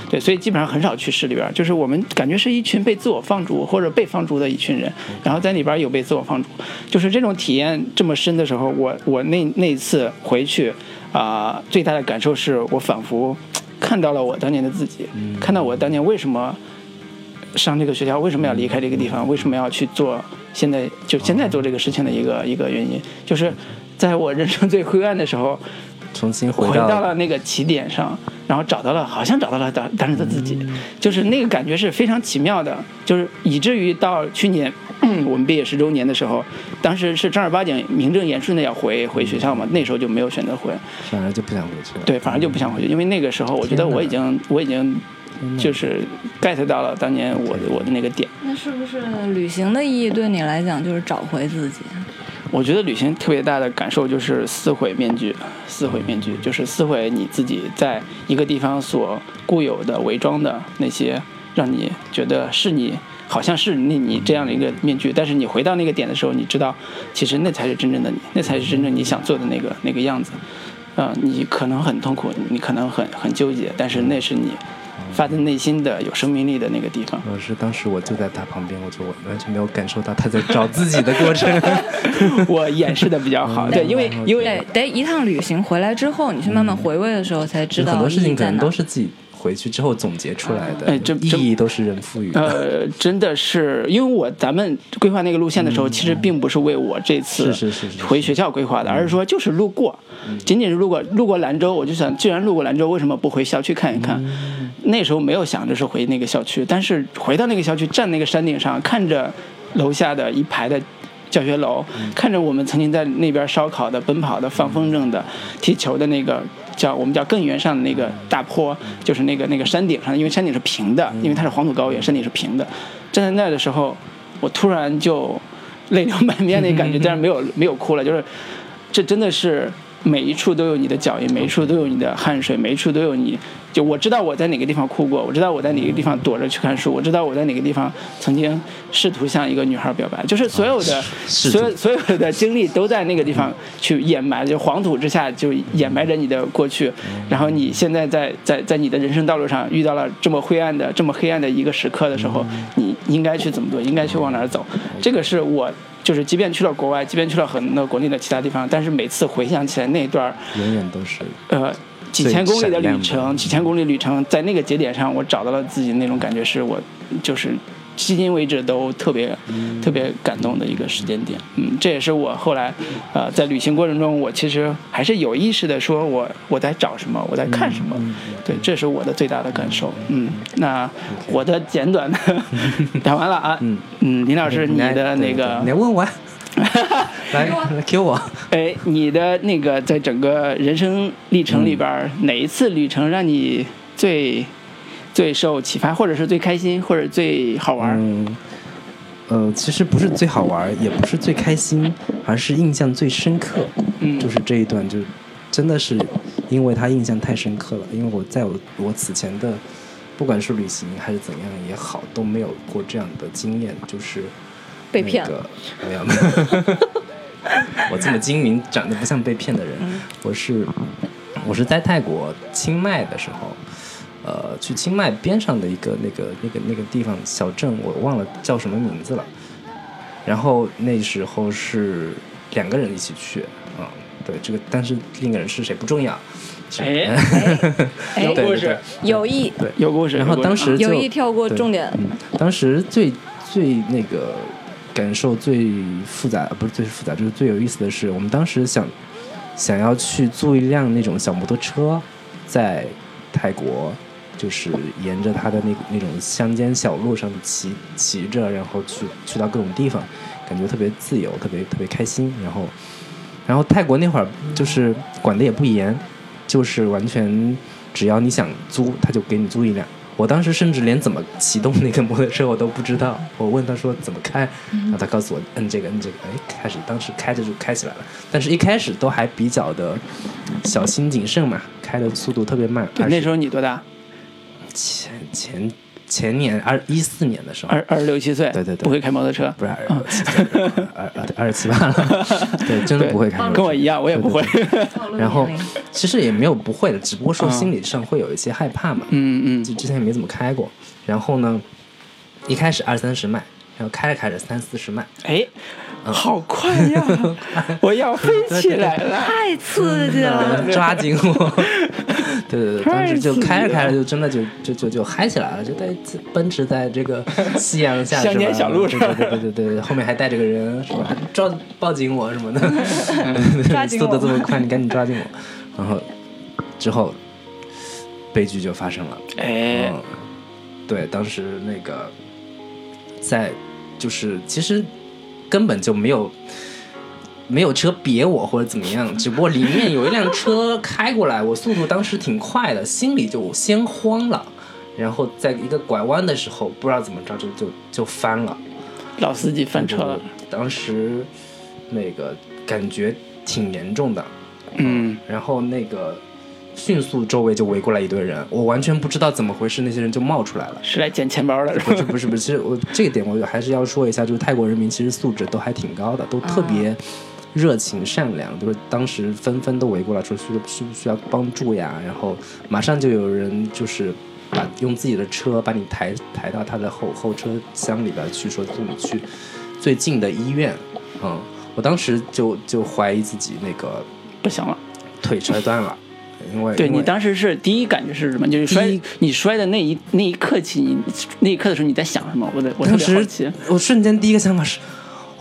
对，所以基本上很少去市里边，就是我们感觉是一群被自我放逐或者被放逐的一群人，然后在里边有被自我放逐，就是这种体验这么深的时候，我我那那一次回去啊、最大的感受是我仿佛看到了我当年的自己，看到我当年为什么。上这个学校为什么要离开这个地方？为什么要去做现在就现在做这个事情的一个一个原因，就是在我人生最灰暗的时候，重新回到了那个起点上，然后找到了，好像找到了当当时的自己，就是那个感觉是非常奇妙的，就是以至于到去年我们毕业十周年的时候，当时是正儿八经名正言顺的要回回学校嘛，那时候就没有选择回，反而就不想回去了。对，反而就不想回去，因为那个时候我觉得我已经我已经就是 get 到了当年我的我的那个点。那是不是旅行的意义对你来讲就是找回自己？我觉得旅行特别大的感受就是撕毁面具，撕毁面具就是撕毁你自己在一个地方所固有的伪装的那些，让你觉得是你，好像是你你这样的一个面具，但是你回到那个点的时候，你知道，其实那才是真正的你，那才是真正你想做的那个那个样子。呃，你可能很痛苦，你可能很很纠结，但是那是你发自内心的有生命力的那个地方。老师当时我就在他旁边，我就完全没有感受到他在找自己的过程。我演示的比比较好，对，因为因为，得一趟旅行回来之后，你去慢慢回味的时候，才知道很多事情可能都。是自己回去之后总结出来的，哎这这意义都是人赋予的。呃，真的是，因为我咱们规划那个路线的时候，其实并不是为我这次是是是是回学校规划的，而是说就是路过，仅仅是路过路过兰州，我就想，既然路过兰州，为什么不回校区看一看？那时候没有想着是回那个校区，但是回到那个校区，站那个山顶上，看着楼下的一排的。教学楼，看着我们曾经在那边烧烤的、奔跑的、放风筝的、踢球的那个叫我们叫更原上的那个大坡，就是那个那个山顶上，因为山顶是平的，因为它是黄土高原，山顶是平的。站在那儿的时候，我突然就泪流满面那感觉，但是没有没有哭了，就是这真的是每一处都有你的脚印，每一处都有你的汗水，每一处都有你就我知道我在哪个地方哭过，我知道我在哪个地方躲着去看书，我知道我在哪个地方曾经试图向一个女孩表白，就是所有的所有所有的经历都在那个地方去掩埋，就黄土之下就掩埋着你的过去，然后你现在在在在你的人生道路上遇到了这么灰暗的这么黑暗的一个时刻的时候，你应该去怎么做，应该去往哪儿走，这个是我。就是，即便去了国外，即便去了很多国内的其他地方，但是每次回想起来那一段儿，永远都是。呃，几千公里的旅程，几千公里旅程，在那个节点上，我找到了自己那种感觉，是我就是迄今为止都特别、特别感动的一个时间点。嗯，这也是我后来呃在旅行过程中，我其实还是有意识的说我我在找什么，我在看什么。对，这是我的最大的感受。嗯，那我的简短的 讲完了啊。嗯嗯，林老师，你的那个你来问我，来来 Q 我。哎，你的那个在整个人生历程里边儿，哪一次旅程让你最最受启发，或者是最开心，或者最好玩？嗯，呃，其实不是最好玩，也不是最开心，而是印象最深刻。嗯就是这一段，就真的是因为他印象太深刻了。因为我在我我此前的，不管是旅行还是怎样也好，都没有过这样的经验，就是被骗那个没有没有。我这么精明，长得不像被骗的人。我是我是在泰国清迈的时候，呃，去清迈边上的一个那个那个那个地方小镇，我忘了叫什么名字了。然后那时候是两个人一起去，啊、对这个，但是另一个人是谁不重要。是哎哎 有故事对对对，有意有故事。然后当时就有意跳过重点，嗯，当时最最那个感受最复杂，不是最复杂，就是最有意思的是，我们当时想想要去租一辆那种小摩托车，在泰国，就是沿着它的那那种乡间小路上骑骑着，然后去去到各种地方，感觉特别自由，特别特别开心。然后，然后泰国那会儿就是管的也不严，就是完全只要你想租，他就给你租一辆。我当时甚至连怎么启动那个摩托车我都不知道，我问他说怎么开，然后他告诉我摁这个摁这个，哎，开始当时开着就开起来了，但是一开始都还比较的小心谨慎嘛，开的速度特别慢。那时候你多大？前前前年二一四年的时候，二二十六七岁，对对对不会开摩托车，不是二十七二二十七八了，对，真的不会开摩托车。跟我一样，我也不会。然后 其实也没有不会的，只不过说心理上会有一些害怕嘛。嗯嗯就之前也没怎么开过。然后呢，一开始二三十迈，然后开着开着三四十迈，哎，好快呀！我要飞起来了。太刺激了。抓紧我。对对对，当时就开着开着就真的就就就就嗨起来了，就在奔驰在这个夕阳下乡间小路上对对对对对对，后面还带着个人是吧？抓抱紧我什么的，抓紧我速度这么快，你赶紧抓紧我。然后之后悲剧就发生了。哎嗯，，对，当时那个在就是其实根本就没有没有车别我或者怎么样，只不过里面有一辆车开过来，我速度当时挺快的，心里就先慌了，然后在一个拐弯的时候，不知道怎么着就就就翻了，老司机翻车了。当时那个感觉挺严重的，嗯，然后那个迅速周围就围过来一堆人，我完全不知道怎么回事，那些人就冒出来了。是来捡钱包的，不是不是不是，其实我这个点我还是要说一下，就是泰国人民其实素质都还挺高的，都特别热情善良，就是当时纷纷都围过来说需需不需要帮助呀，然后马上就有人就是把用自己的车把你抬抬到他的后后车厢里边去，说送你去最近的医院，嗯，我当时就就怀疑自己那个不行了。腿摔断了，因为对你当时是第一感觉是什么？就是摔，你摔的那一那一刻起，你那一刻的时候你在想什么？我的我特当时别好奇。我瞬间第一个想法是，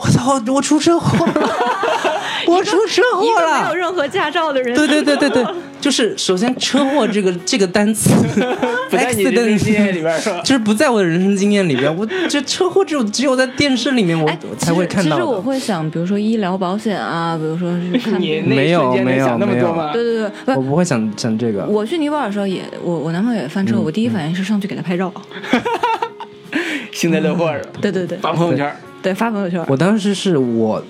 我操，我出车祸了，我出车祸了没有。任何驾照的人，对对对对对，就是首先车祸这个这个单词 不在你人生经验里边是吧 就是不在我的人生经验里边。我这车祸只有只有在电视里面我哎，才会看到其实。其实我。会想，比如说医疗保险啊，比如说是看，你没有没有没有吗？对对对，不。我不会想想这个，我去尼泊尔的时候也，我我男朋友也翻车，嗯我第一反应是上去给他拍照。幸灾乐祸是吧？对对对发朋友圈，对，发朋友圈。我当时是我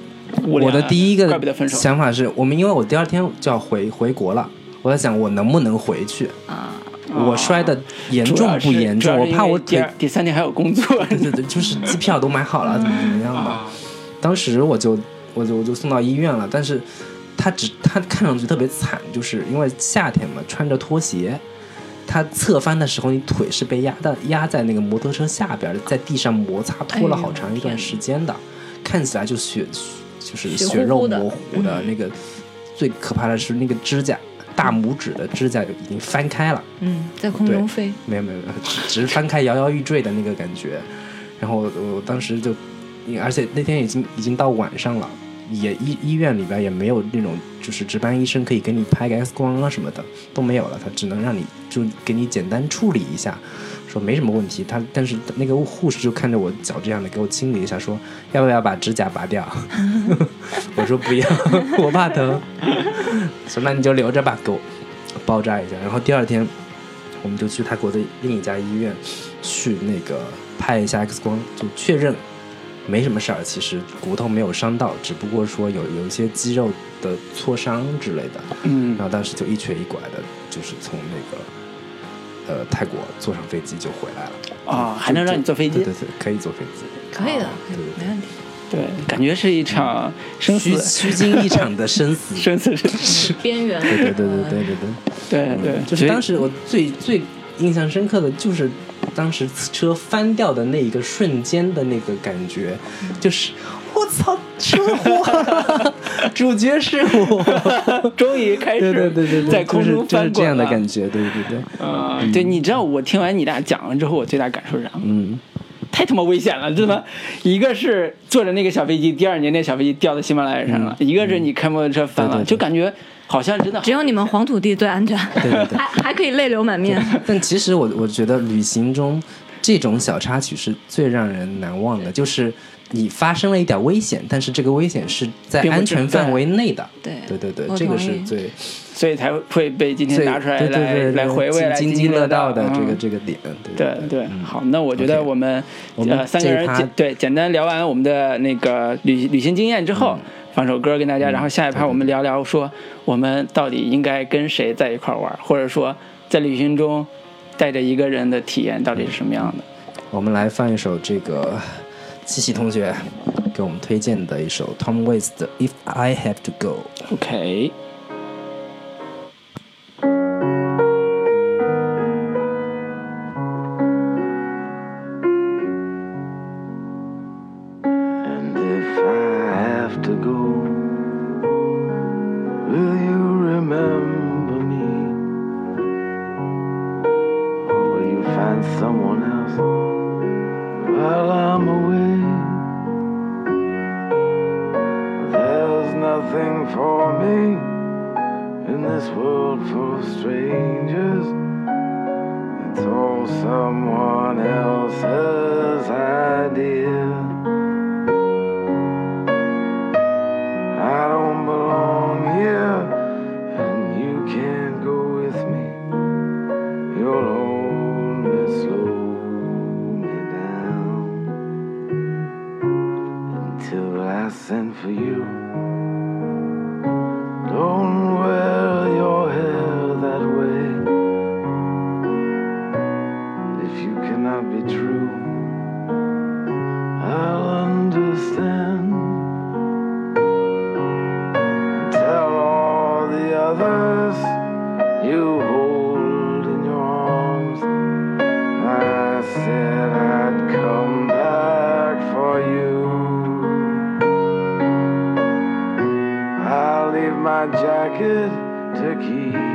我的第一个。想法是我们因为我第二天就要回回国了，我在想我能不能回去。啊，我摔的严重不严重？我怕我腿第三天还有工作。对对对，就是机票都买好了，怎么怎么样的。当时我就我就我就送到医院了，但是他只他看上去特别惨，就是因为夏天嘛，穿着拖鞋，他侧翻的时候，你腿是被压的压在那个摩托车下边，在地上摩擦拖了好长一段时间的，看起来就血就是血肉模糊的那个。最可怕的是那个指甲，大拇指的指甲已经翻开了。嗯，在空中飞。没有没有，只是翻开摇摇欲坠的那个感觉。然后我当时就，而且那天已经已经到晚上了，也医医院里边也没有那种就是值班医生可以给你拍个 X 光啊什么的都没有了，他只能让你就给你简单处理一下。说没什么问题，他但是那个护士就看着我脚这样的，给我清理一下，说要不要把指甲拔掉？我说不要，我怕疼。说那你就留着吧，给我包扎一下。然后第二天我们就去泰国的另一家医院去那个拍一下 X 光，就确认没什么事儿，其实骨头没有伤到，只不过说有有一些肌肉的挫伤之类的。嗯，然后当时就一瘸一拐的，就是从那个。呃，泰国坐上飞机就回来了啊，还能让你坐飞机？对对对，可以坐飞机，可以的，没问题。对，感觉是一场生死虚惊一场的生死 生死生死边缘。对对对对对对对对对，就是当时我最最印象深刻的就是当时车翻掉的那一个瞬间的那个感觉，就是。我操！车祸，主角是我，终于开始对对对对，在空中翻过这样的感觉，对对对。啊，对，你知道我听完你俩讲完之后，我最大感受是啥吗？嗯，太他妈危险了，真的。一个是坐着那个小飞机，第二年那小飞机掉到喜马拉雅山了；一个是你开摩托车翻了，就感觉好像真的只有你们黄土地最安全，对对对，还还可以泪流满面。但其实我我觉得旅行中这种小插曲是最让人难忘的，就是。你发生了一点危险，但是这个危险是在安全范围内的。对对对对，这个是最，所以才会被今天拿出来来来回味、来津津乐道的这个这个点。对对，好，那我觉得我们呃三个人简对简单聊完我们的那个旅旅行经验之后，放首歌跟大家，然后下一趴我们聊聊说我们到底应该跟谁在一块玩，或者说在旅行中带着一个人的体验到底是什么样的。我们来放一首这个。七七同学给我们推荐的一首 Tom Waits 的《If I Have to Go》。OK。Don't. key.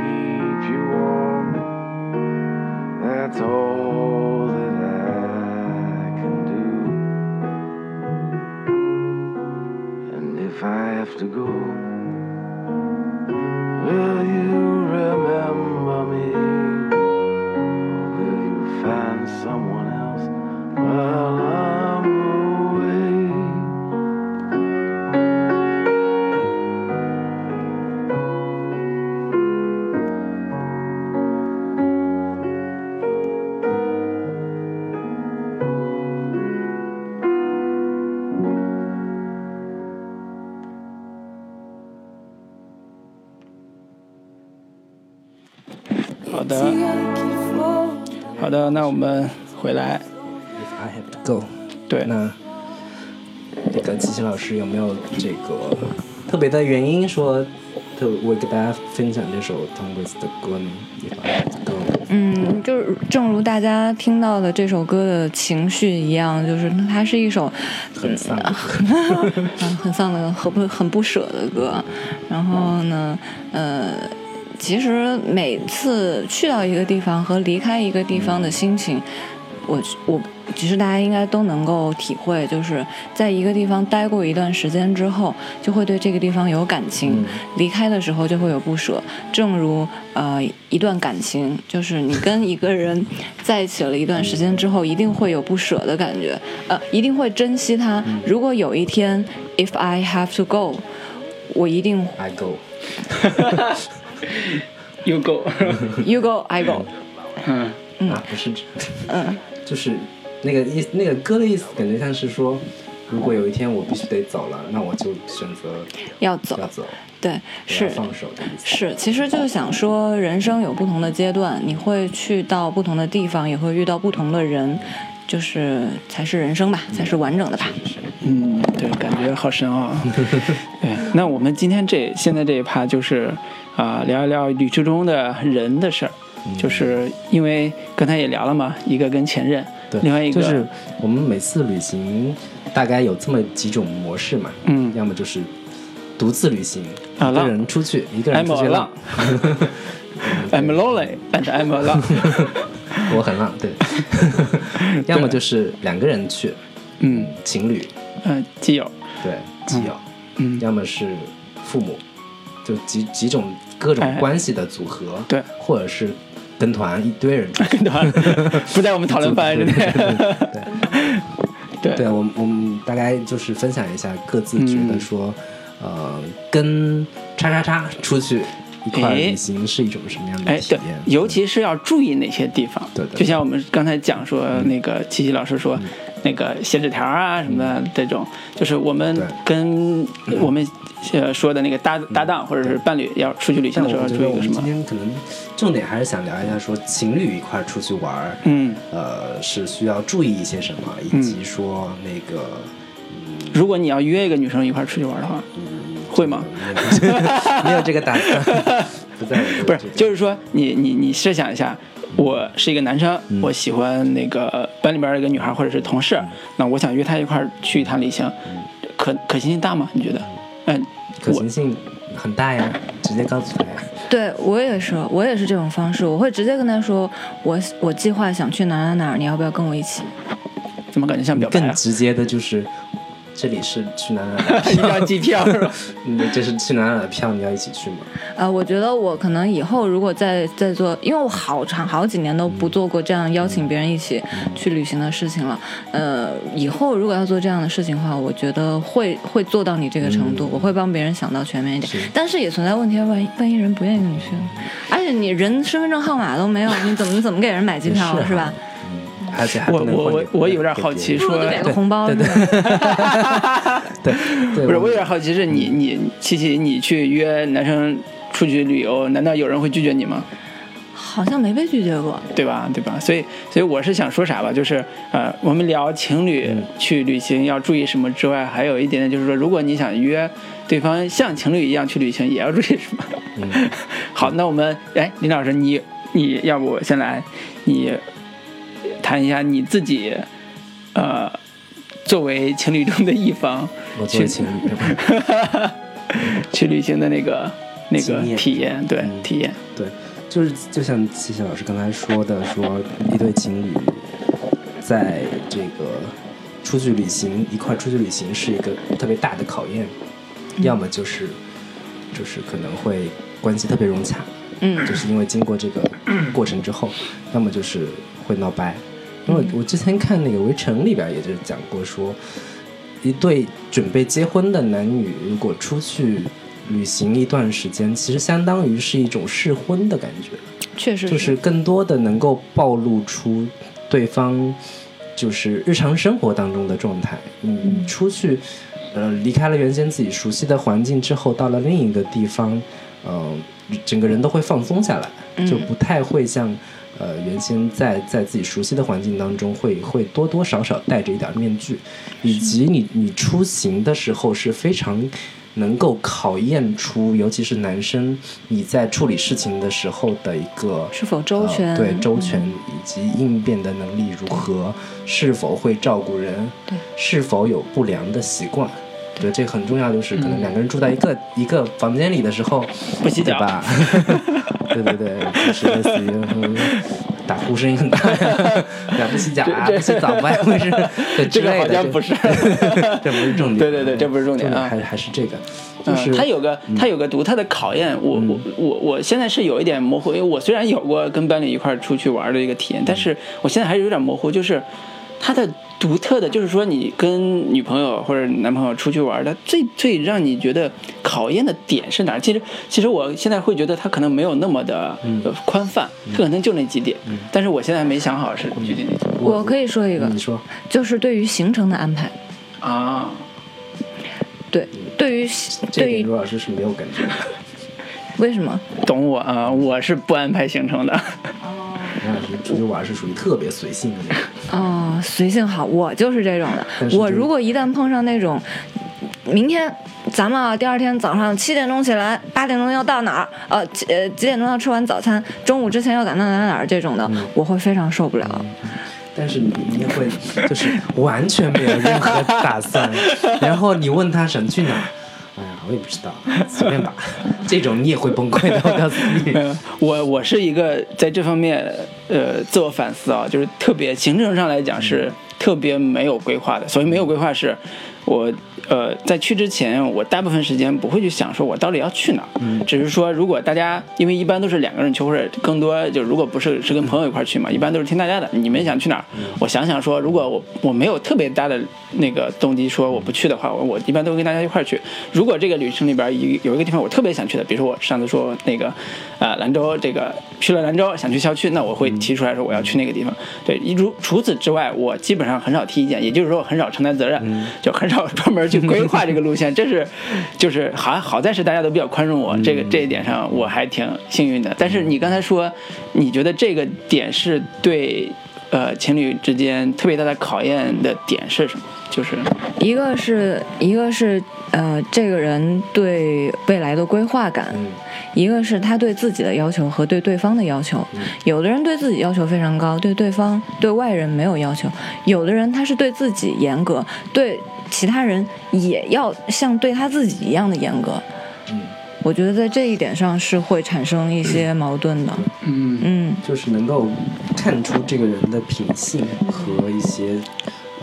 们回来。If I have to go，对，那那个齐齐老师有没有这个特别的原因说，特为给大家分享这首 Tom Waits 的歌呢？If I have to go，嗯，就是正如大家听到的这首歌的情绪一样，就是它是一首很丧的歌。嗯 很丧的、很不很不舍的歌。然后呢，呃，其实每次去到一个地方和离开一个地方的心情，我我其实大家应该都能够体会，就是在一个地方待过一段时间之后，就会对这个地方有感情，离开的时候就会有不舍。正如呃一段感情，就是你跟一个人在一起了一段时间之后，一定会有不舍的感觉，呃，一定会珍惜它。如果有一天，if I have to go，我一定 I go，You go，you go I go。嗯，啊，不是，嗯，就是那个意思，那个歌的意思，感觉像是说，如果有一天我必须得走了，那我就选择要走要，走，对，是放手的意思。是，其实就是想说，人生有不同的阶段，你会去到不同的地方，也会遇到不同的人，就是才是人生吧，才是完整的吧。嗯，对，感觉好深奥啊。对，那我们今天这现在这一趴就是啊、聊一聊旅途中的人的事儿，就是因为刚才也聊了嘛，一个跟前任，对，另外一个就是我们每次旅行大概有这么几种模式嘛，嗯。要么就是独自旅行，啊一个人出去，一个人出去浪。浪。I'm lonely and I'm alone，。我很浪，对。要么就是两个人去，嗯。情侣，嗯，基友，对，基友；嗯。要么是父母，就几几种各种哎关系的组合，对，或者是跟团一堆人。跟团。不在我们讨论范围之内。对对，我们我们大概就是分享一下各自觉得说，呃，跟叉叉叉出去一块旅行是一种什么样的哎，对体验？，尤其是要注意哪些地方。对对就像我们刚才讲说，那个琪琪老师说，那个写纸条啊什么的这种，就是我们跟我们呃说的那个搭搭档或者是伴侣要出去旅行的时候注意个什么？今？天可能重点还是想聊一下说情侣一块出去玩，嗯，呃，是需要注意一些什么，以及说那个如果你要约一个女生一块出去玩的话，会吗？没有这个打算，不在不是这，个就是说你你你设想一下，我是一个男生，嗯我喜欢那个班里边的一个女孩或者是同事，那我想约她一块儿去一趟旅行，可可行性大吗？你觉得？嗯，可行性很大呀，直接告诉他呀。对我也是，我也是这种方式，我会直接跟他说，我我计划想去哪哪哪，你要不要跟我一起？怎么感觉像表白啊？更直接的就是，这里是 去哪哪哪的一张机票是吧？嗯，这是去哪哪的票，你要一起去吗？呃，我觉得我可能以后如果再再做，因为我好长好几年都不做过这样邀请别人一起去旅行的事情了。呃，以后如果要做这样的事情的话，我觉得会会做到你这个程度，我会帮别人想到全面一点。但是也存在问题，万一万一人不愿意跟你去呢，而且你人身份证号码都没有，你怎么怎么给人买机票也是啊是吧？而且还我我我我有点好奇，说不如就给个对红包对是对吧？对对，不是，我有点好奇，是你你琪琪，你去约男生出去旅游，难道有人会拒绝你吗？好像没被拒绝过。对吧？对吧？所以，所以我是想说啥吧，就是呃，我们聊情侣去旅行要注意什么之外，还有一点点就是说，如果你想约对方像情侣一样去旅行，也要注意什么？嗯 好，那我们哎，林老师，你你要不我先来，你谈一下你自己，呃，作为情侣中的一方去我作为情侣，去旅行的那个那个体验，对嗯体验，对，就是就像谢谢老师刚才说的，说一对情侣在这个出去旅行一块出去旅行是一个特别大的考验，要么就是就是可能会关系特别融洽，嗯就是因为经过这个过程之后，要么就是会闹掰。因为我之前看那个《围城》里边也就是讲过说，一对准备结婚的男女如果出去旅行一段时间，其实相当于是一种试婚的感觉，确实就是更多的能够暴露出对方就是日常生活当中的状态。嗯，出去呃离开了原先自己熟悉的环境之后，到了另一个地方，嗯、整个人都会放松下来，嗯。就不太会像呃原先在在自己熟悉的环境当中会会多多少少带着一点面具，以及你你出行的时候是非常。能够考验出，尤其是男生，你在处理事情的时候的一个是否周全，呃对周全以及应变的能力如何，是否会照顾人，对，是否有不良的习惯，对，这个很重要。就是可能两个人住在一个、一个房间里的时候，不洗脚吧？对对对，就是类似于嗯打呼声音 很大不洗脚啊，这不洗澡不爱卫生，对之这个类的。好像不是这不是重点。对对对这不是重点啊还还是这个，就是嗯，它有个它有个独特的考验，我我我我现在是有一点模糊，因为我虽然有过跟班里一块儿出去玩的一个体验，但是我现在还是有点模糊，就是它的独特的，就是说你跟女朋友或者男朋友出去玩的最最让你觉得考验的点是哪儿？其实其实我现在会觉得他可能没有那么的呃宽泛，它可能就那几点，但是我现在没想好是具体哪几点我可以说一个，你说，就是对于行程的安排，啊。对，对于对于点罗老师是没有感觉的。为什么？懂我啊，我是不安排行程的。罗老师出去玩是属于特别随性的那种。哦，随性好，我就是这种的。我如果一旦碰上那种，明天咱们啊，第二天早上七点钟起来，八点钟要到哪儿？呃，几呃几点钟要吃完早餐？中午之前要赶到哪儿哪儿这种的，我会非常受不了。但是你你也会就是完全没有任何打算，然后你问他想去哪儿，我也不知道，随便吧。这种你也会崩溃的，我告诉你。呃我我是一个在这方面呃自我反思啊，就是特别行程上来讲是特别没有规划的。所谓没有规划是，我呃在去之前，我大部分时间不会去想说我到底要去哪儿，只是说如果大家因为一般都是两个人去，或者更多就如果不是是跟朋友一块去嘛，一般都是听大家的，你们想去哪儿，我想想说，如果我我没有特别大的那个动机说我不去的话，我我一般都会跟大家一块儿去。如果这个旅程里边有有一个地方我特别想去的，比如说我上次说那个呃兰州这个去了兰州想去校区，那我会提出来说我要去那个地方。对，一如除此之外，我基本上很少提意见，也就是说我很少承担责任，就很少 专门去规划这个路线。这是就是好好在是大家都比较宽容我，这个这一点上我还挺幸运的。但是你刚才说，你觉得这个点是对呃情侣之间特别大的考验的点是什么？就是一个是一个是呃，这个人对未来的规划感，嗯一个是他对自己的要求和对对方的要求。有的人对自己要求非常高，对对方对外人没有要求；有的人他是对自己严格，对其他人也要像对他自己一样的严格。嗯，我觉得在这一点上是会产生一些矛盾的。嗯嗯，就是能够看出这个人的品性和一些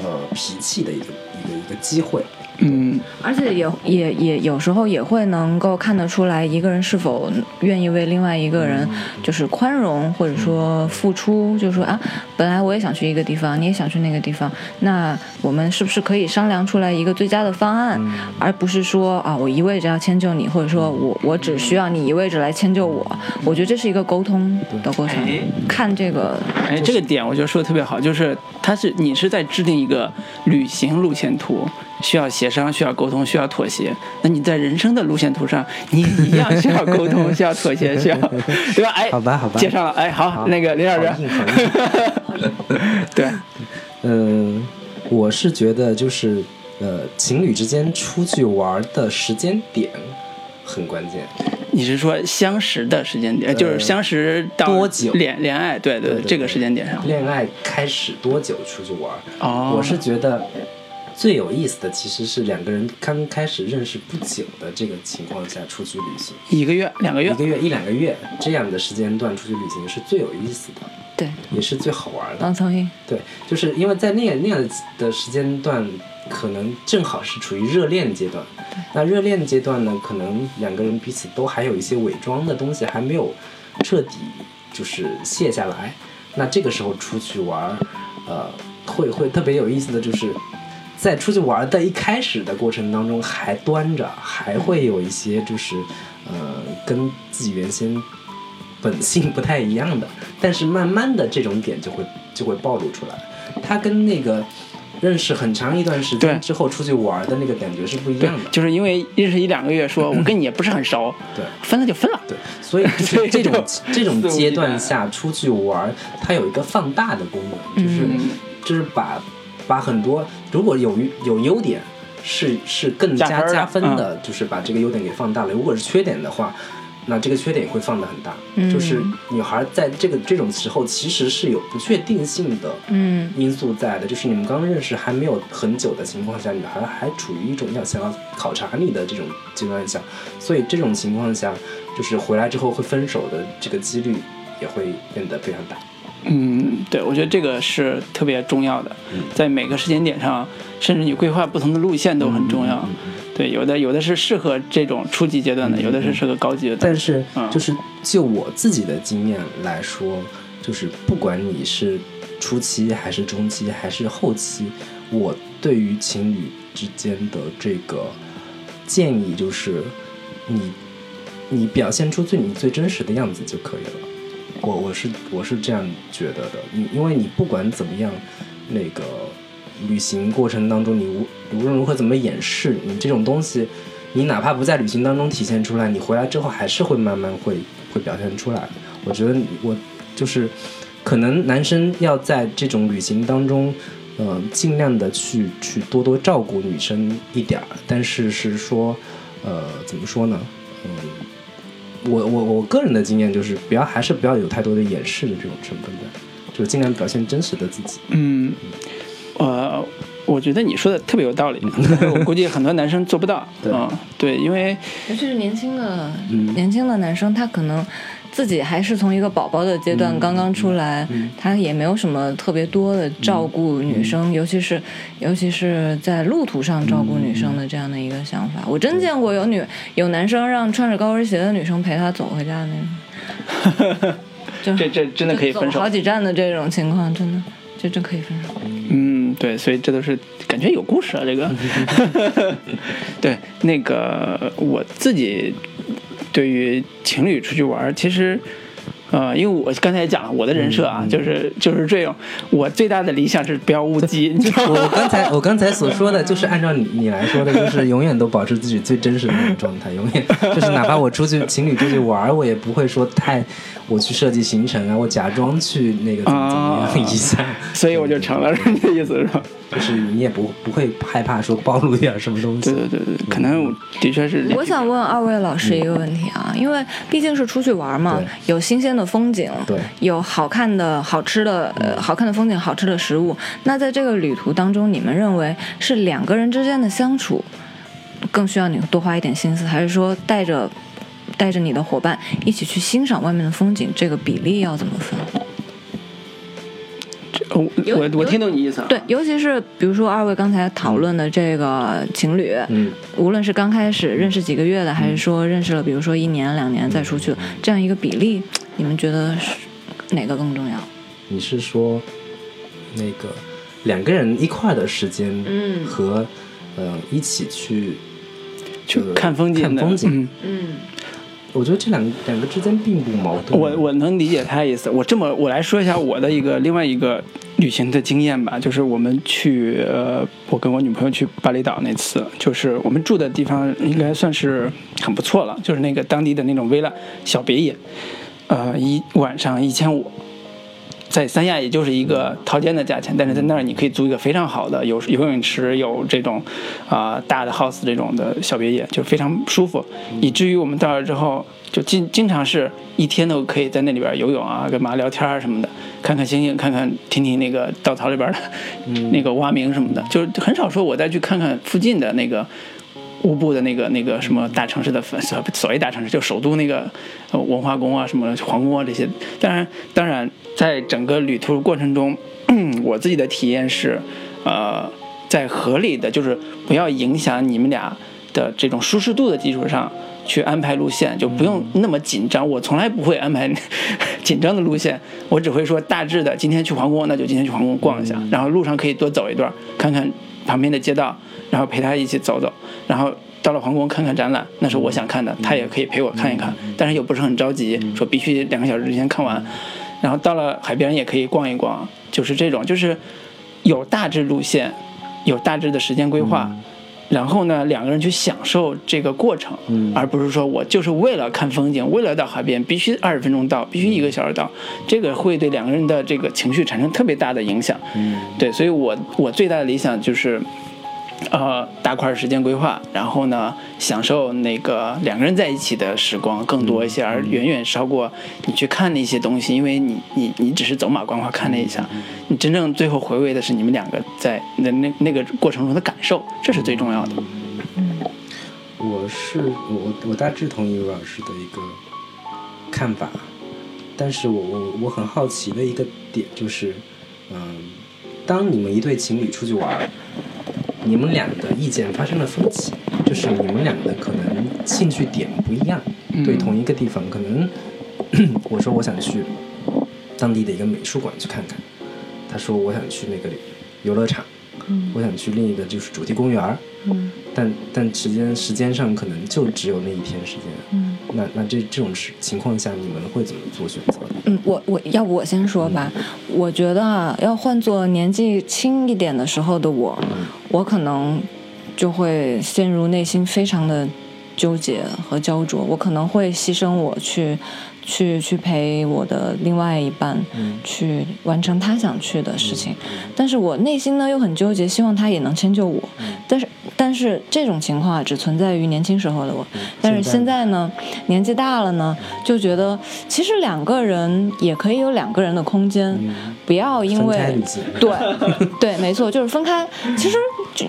呃脾气的一个一个一个机会。嗯。而且也也也有时候也会能够看得出来，一个人是否愿意为另外一个人就是宽容，或者说付出，就是说啊，本来我也想去一个地方，你也想去那个地方，那我们是不是可以商量出来一个最佳的方案，而不是说啊，我一味着要迁就你，或者说我我只需要你一味着来迁就我。我觉得这是一个沟通的过程哎，看这个哎，这个点我觉得说的特别好，就是它是你是在制定一个旅行路线图，需要协商，需要沟通，需要妥协。那你在人生的路线图上，你也一样需要沟通，需要妥协，需要对吧？哎，好吧好吧介绍了。哎，好，好那个林老师对，嗯，我是觉得就是呃，情侣之间出去玩的时间点很关键。你是说相识的时间点，就是相识到多久恋恋爱？对对对对这个时间点上。恋爱开始多久出去玩？哦，我是觉得最有意思的其实是两个人刚开始认识不久的这个情况下出去旅行，一个月、两个月一。个月一两个月这样的时间段出去旅行是最有意思的，对也是最好玩的。王苍蝇，对，就是因为在那样那样的时间段，可能正好是处于热恋阶段。那热恋阶段呢，可能两个人彼此都还有一些伪装的东西还没有彻底就是卸下来。那这个时候出去玩儿，呃，会会特别有意思的就是，在出去玩的一开始的过程当中，还端着，还会有一些就是呃跟自己原先本性不太一样的，但是慢慢的这种点就会就会暴露出来。他跟那个认识很长一段时间之后出去玩的那个感觉是不一样的，。就是因为认识一两个月，说我跟你也不是很熟，对分了就分了。对，所以这种 这种阶段下出去玩，它有一个放大的功能，就是、嗯就是把把很多如果有有优点。是是更加加分的就是把这个优点给放大了。如果是缺点的话，那这个缺点也会放得很大。嗯就是女孩在这个这种时候，其实是有不确定性的嗯因素在的。就是你们刚认识还没有很久的情况下，女孩还处于一种要想要考察你的这种阶段下，所以这种情况下，就是回来之后会分手的这个几率也会变得非常大。嗯，对，我觉得这个是特别重要的，嗯。在每个时间点上，甚至你规划不同的路线都很重要。对，有的有的是适合这种初级阶段的，有的是适合高级阶段但是嗯。就是就我自己的经验来说，就是不管你是初期还是中期还是后期，我对于情侣之间的这个建议就是，你你表现出最你最真实的样子就可以了。我我是我是这样觉得的，你因为你不管怎么样，那个旅行过程当中，你无无论如何怎么掩饰，你这种东西，你哪怕不在旅行当中体现出来，你回来之后还是会慢慢会会表现出来。我觉得我就是可能男生要在这种旅行当中，呃，尽量的去去多多照顾女生一点儿，但是是说，呃，怎么说呢？嗯，我我我个人的经验就是，不要还是不要有太多的掩饰的这种成分在，就是尽量表现真实的自己。嗯，呃，我觉得你说的特别有道理，我估计很多男生做不到。对嗯，对，因为尤其是年轻的、嗯年轻的男生，他可能自己还是从一个宝宝的阶段嗯刚刚出来，嗯他也没有什么特别多的照顾女生，尤其是尤其是在路途上照顾女生的这样的一个想法。我真见过有女有男生让穿着高跟鞋的女生陪他走回家的那种，就这这真的可以分手好。几站的这种情况，真的这真可以分手。嗯，对，所以这都是感觉有故事啊，这个。对，那个我自己对于情侣出去玩，其实。呃，因为我刚才也讲了我的人设啊，就是就是这种，我最大的理想是不要误机，你知道？我刚才我刚才所说的就是按照你你来说的，就是永远都保持自己最真实的那种状态，永远就是哪怕我出去情侣出去玩，我也不会说太我去设计行程啊，我假装去那个怎么怎么样一下，所以我就成了，是你的意思是吧？就是你也不不会害怕说暴露点什么东西对。对对对，可能的确是。我想问二位老师一个问题啊，因为毕竟是出去玩嘛，有新鲜的风景，对有好看的好吃的呃好看的风景、好吃的食物。那在这个旅途当中，你们认为是两个人之间的相处更需要你多花一点心思，还是说带着带着你的伙伴一起去欣赏外面的风景，这个比例要怎么分？我我我听懂你意思了。对，尤其是比如说二位刚才讨论的这个情侣，嗯，无论是刚开始认识几个月的，还是说认识了，比如说一年两年再出去，这样一个比例，你们觉得是哪个更重要？你是说那个两个人一块儿的时间，嗯和呃一起去去呃看风景的，看风景，嗯嗯我觉得这两两个之间并不矛盾。我我能理解他的意思。我这么我来说一下我的一个另外一个旅行的经验吧，就是我们去呃，我跟我女朋友去巴厘岛那次，就是我们住的地方应该算是很不错了，就是那个当地的那种 villa 小别野，呃，一晚上一千五。在三亚也就是一个套间的价钱，但是在那儿你可以租一个非常好的有游泳池、有这种啊、大的 house 这种的小别野，就非常舒服，以至于我们到了之后就经经常是一天都可以在那里边游泳啊、干嘛聊天啊什么的，看看星星，看看听听那个稻草里边的、那个蛙鸣什么的，就很少说我再去看看附近的那个。乌布的那个那个什么大城市的所所谓大城市，就首都那个文化宫啊、什么皇宫啊这些。当然，当然，在整个旅途过程中，我自己的体验是，呃，在合理的，就是不要影响你们俩的这种舒适度的基础上去安排路线，就不用那么紧张。我从来不会安排 紧张的路线，我只会说大致的，今天去皇宫，那就今天去皇宫逛一下，然后路上可以多走一段，看看旁边的街道，然后陪他一起走走，然后到了皇宫看看展览，那是我想看的，他也可以陪我看一看，但是又不是很着急，说必须两个小时之前看完。然后到了海边也可以逛一逛，就是这种，就是有大致路线，有大致的时间规划，然后呢，两个人去享受这个过程，嗯。而不是说我就是为了看风景，为了到海边必须二十分钟到，必须一个小时到，这个会对两个人的这个情绪产生特别大的影响。嗯。对，所以我我最大的理想就是，呃，大块时间规划，然后呢，享受那个两个人在一起的时光更多一些，而远远超过你去看那些东西，因为你你你只是走马观花看了一下，你真正最后回味的是你们两个在那那那个过程中的感受，这是最重要的。我是我我大致同意刘老师的一个看法，但是我我我很好奇的一个点就是，嗯，当你们一对情侣出去玩儿，你们俩的意见发生了分歧，就是你们俩的可能兴趣点不一样，对同一个地方，可能 我说我想去当地的一个美术馆去看看，他说我想去那个游乐场，我想去另一个就是主题公园儿。嗯但但时间时间上可能就只有那一天时间，嗯那那这这种事情况下，你们会怎么做选择？嗯，我我要不我先说吧，我觉得啊，要换做年纪轻一点的时候的我，我可能就会陷入内心非常的纠结和焦灼，我可能会牺牲我去去去陪我的另外一半，嗯。去完成他想去的事情，但是我内心呢又很纠结，希望他也能迁就我，但是但是这种情况啊只存在于年轻时候的我，但是现在呢，年纪大了呢，就觉得其实两个人也可以有两个人的空间，不要因为，对 对，没错，就是分开。其实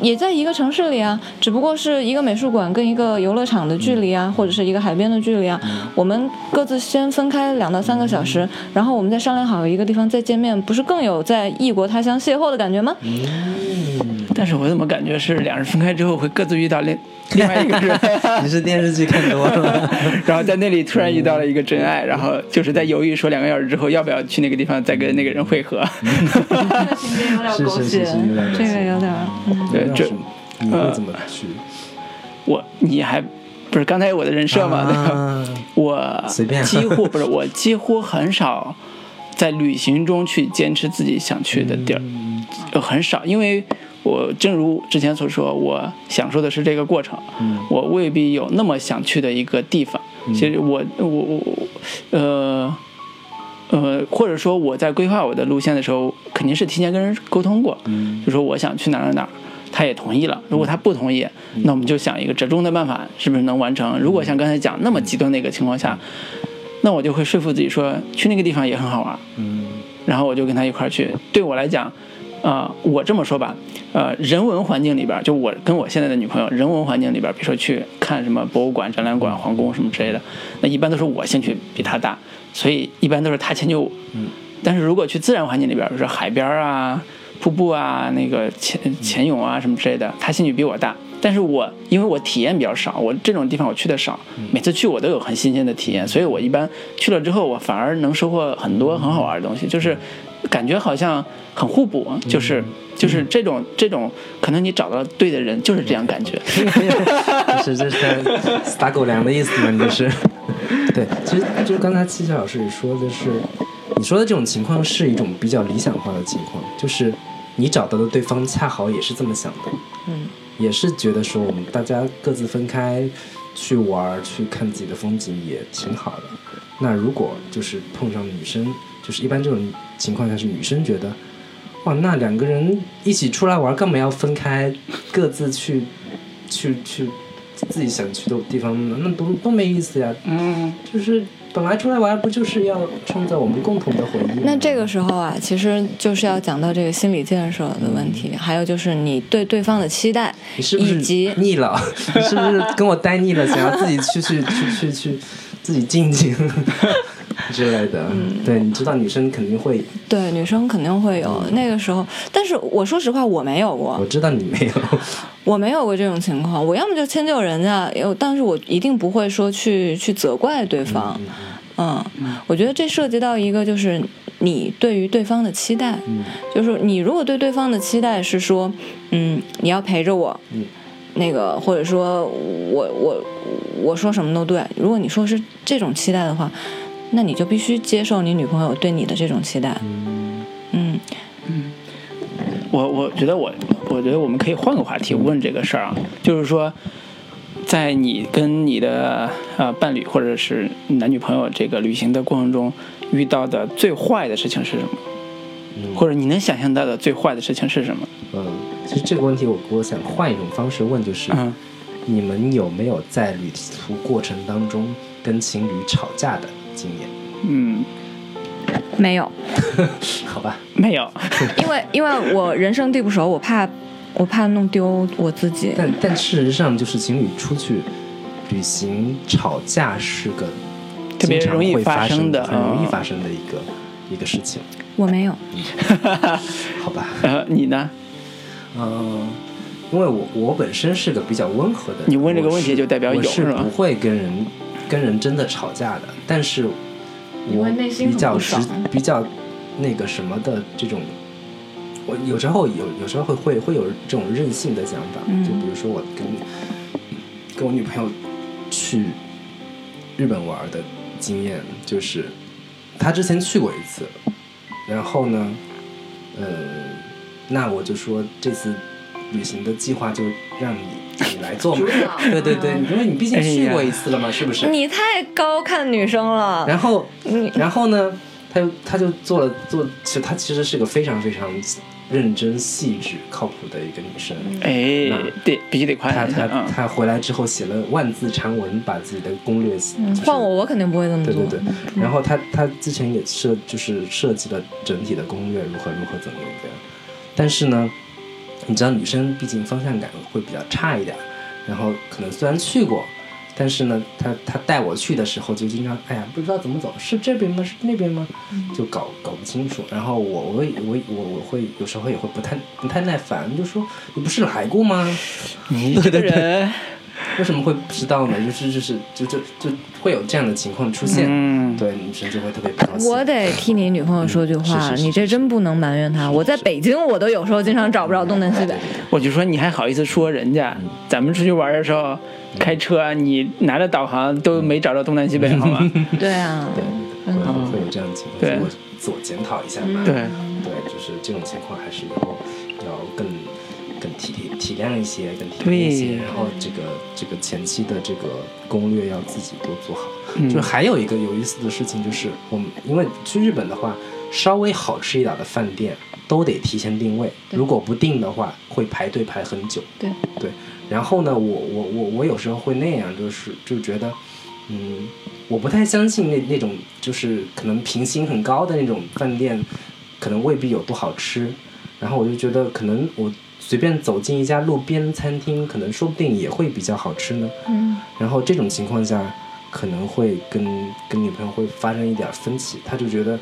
也在一个城市里啊，只不过是一个美术馆跟一个游乐场的距离啊，或者是一个海边的距离啊。我们各自先分开两到三个小时，然后我们再商量好一个地方再见面，不是更有在异国他乡邂逅的感觉吗？但是我怎么感觉是两人分开之后会各自遇到另 另外一个人，你是电视剧看多了，然后在那里突然遇到了一个真爱，然后就是在犹豫说两个小时之后要不要去那个地方再跟那个人会合。情节有点是是是是有点狗血这个有点嗯。对这你会怎么去？我你还不是刚才我的人设嘛？对吧？啊 我随便几乎不是我几乎很少在旅行中去坚持自己想去的地儿，很少，因为我正如之前所说，我享受的是这个过程，嗯我未必有那么想去的一个地方。其实我我我我呃。呃，或者说我在规划我的路线的时候，肯定是提前跟人沟通过，嗯就说我想去哪儿哪儿哪，他也同意了。如果他不同意，那我们就想一个折中的办法，是不是能完成？如果像刚才讲那么极端的一个情况下，那我就会说服自己说去那个地方也很好玩，嗯然后我就跟他一块儿去。对我来讲，呃，我这么说吧，呃，人文环境里边儿，就我跟我现在的女朋友，人文环境里边，比如说去看什么博物馆、展览馆、皇宫什么之类的，那一般都是我兴趣比他大，所以一般都是他迁就我。嗯。但是如果去自然环境里边，比如说海边啊、瀑布啊、那个潜潜泳啊什么之类的，他兴趣比我大。但是我因为我体验比较少，我这种地方我去的少，每次去我都有很新鲜的体验，所以我一般去了之后，我反而能收获很多很好玩的东西，就是感觉好像很互补，就是就是这种这种，可能你找到对的人就是这样感觉。这是这是撒狗粮的意思吗？你这是？对，其实就刚才七七老师也说的是，你说的这种情况是一种比较理想化的情况，就是你找到的对方恰好也是这么想的，嗯，也是觉得说我们大家各自分开去玩去看自己的风景也挺好的。那如果就是碰上女生，就是一般这种情况下是女生觉得，哇，那两个人一起出来玩，干嘛要分开，各自去 去去自己想去的地方，那多多没意思呀。嗯，就是本来出来玩不就是要创造我们共同的回忆？那这个时候啊，其实就是要讲到这个心理建设的问题，还有就是你对对方的期待，你是不是以及腻了？你是不是跟我待腻了，想要自己去去去去去自己静静 之类的？嗯。对，你知道女生肯定会，对女生肯定会有那个时候，但是我说实话，我没有过。我，知道你没有。我没有过这种情况。我要么就迁就人家，有，但是我一定不会说去去责怪对方。嗯，我觉得这涉及到一个就是你对于对方的期待，嗯。就是你如果对对方的期待是说，嗯，你要陪着我，嗯。那个或者说我我我说什么都对，如果你说是这种期待的话，那你就必须接受你女朋友对你的这种期待。嗯。嗯。我我觉得我我觉得我们可以换个话题问这个事儿啊，就是说，在你跟你的呃伴侣或者是男女朋友这个旅行的过程中，遇到的最坏的事情是什么？嗯。或者你能想象到的最坏的事情是什么？嗯，其实这个问题我我想换一种方式问，就是、嗯，你们有没有在旅途过程当中跟情侣吵架的经验？嗯，没有，好吧，没有，因为因为我人生地不熟，我怕我怕弄丢我自己。但但事实上，就是情侣出去旅行吵架是个特别容易发发生的很容易嗯发生的一个一个事情，我没有，好吧？呃，你呢？嗯，因为我我本身是个比较温和的人，你问这个问题就代表有我是是不会跟人跟人真的吵架的，但是我比较直很不爽 比较那个什么的这种。我有时候有有时候会会会有这种任性的想法，嗯就比如说我跟跟我女朋友去日本玩的经验，就是她之前去过一次，然后呢，呃，那我就说这次旅行的计划就让你你来做嘛。对对对，因为你毕竟去过一次了嘛，是不是？你太高看女生了。然后你然后呢，他就他就做了做，其实她其实是个非常非常认真、细致、靠谱的一个女生。哎对，必须得夸她她！她回来之后写了万字长文，把自己的攻略就是嗯换我，我肯定不会这么做。对对对，然后他他之前也设就是设计了整体的攻略，如何如何怎么样。但是呢，你知道女生毕竟方向感会比较差一点，然后可能虽然去过，但是呢，她她带我去的时候就经常哎呀不知道怎么走，是这边吗？是那边吗？就搞搞不清楚。然后我我也我我我会有时候也会不太不太耐烦，就说你不是来过吗？你这个人，为什么会不知道呢？就是就是就就就会有这样的情况出现。嗯，对，女生就会特别不高兴。我得替你女朋友说句话，嗯是是是你这真不能埋怨她。我在北京，我都有时候经常找不着东南西北。我就说你还好意思说人家？咱们出去玩的时候开车，你拿着导航都没找着东南西北，好吗？对啊，对，会有这样的情况，对我自我检讨一下嘛。对，对，就是这种情况还是以后要更更体体体谅一些，更体谅一些。然后这个这个前期的这个攻略要自己多做好。嗯就还有一个有意思的事情，就是我们因为去日本的话，稍微好吃一点的饭店都得提前定位，如果不定的话，会排队排很久。对对，然后呢，我我我我有时候会那样，就是就觉得，嗯，我不太相信那那种就是可能评星很高的那种饭店，可能未必有多好吃。然后我就觉得，可能我随便走进一家路边餐厅，可能说不定也会比较好吃呢。嗯，然后这种情况下，可能会跟跟女朋友会发生一点分歧，她就觉得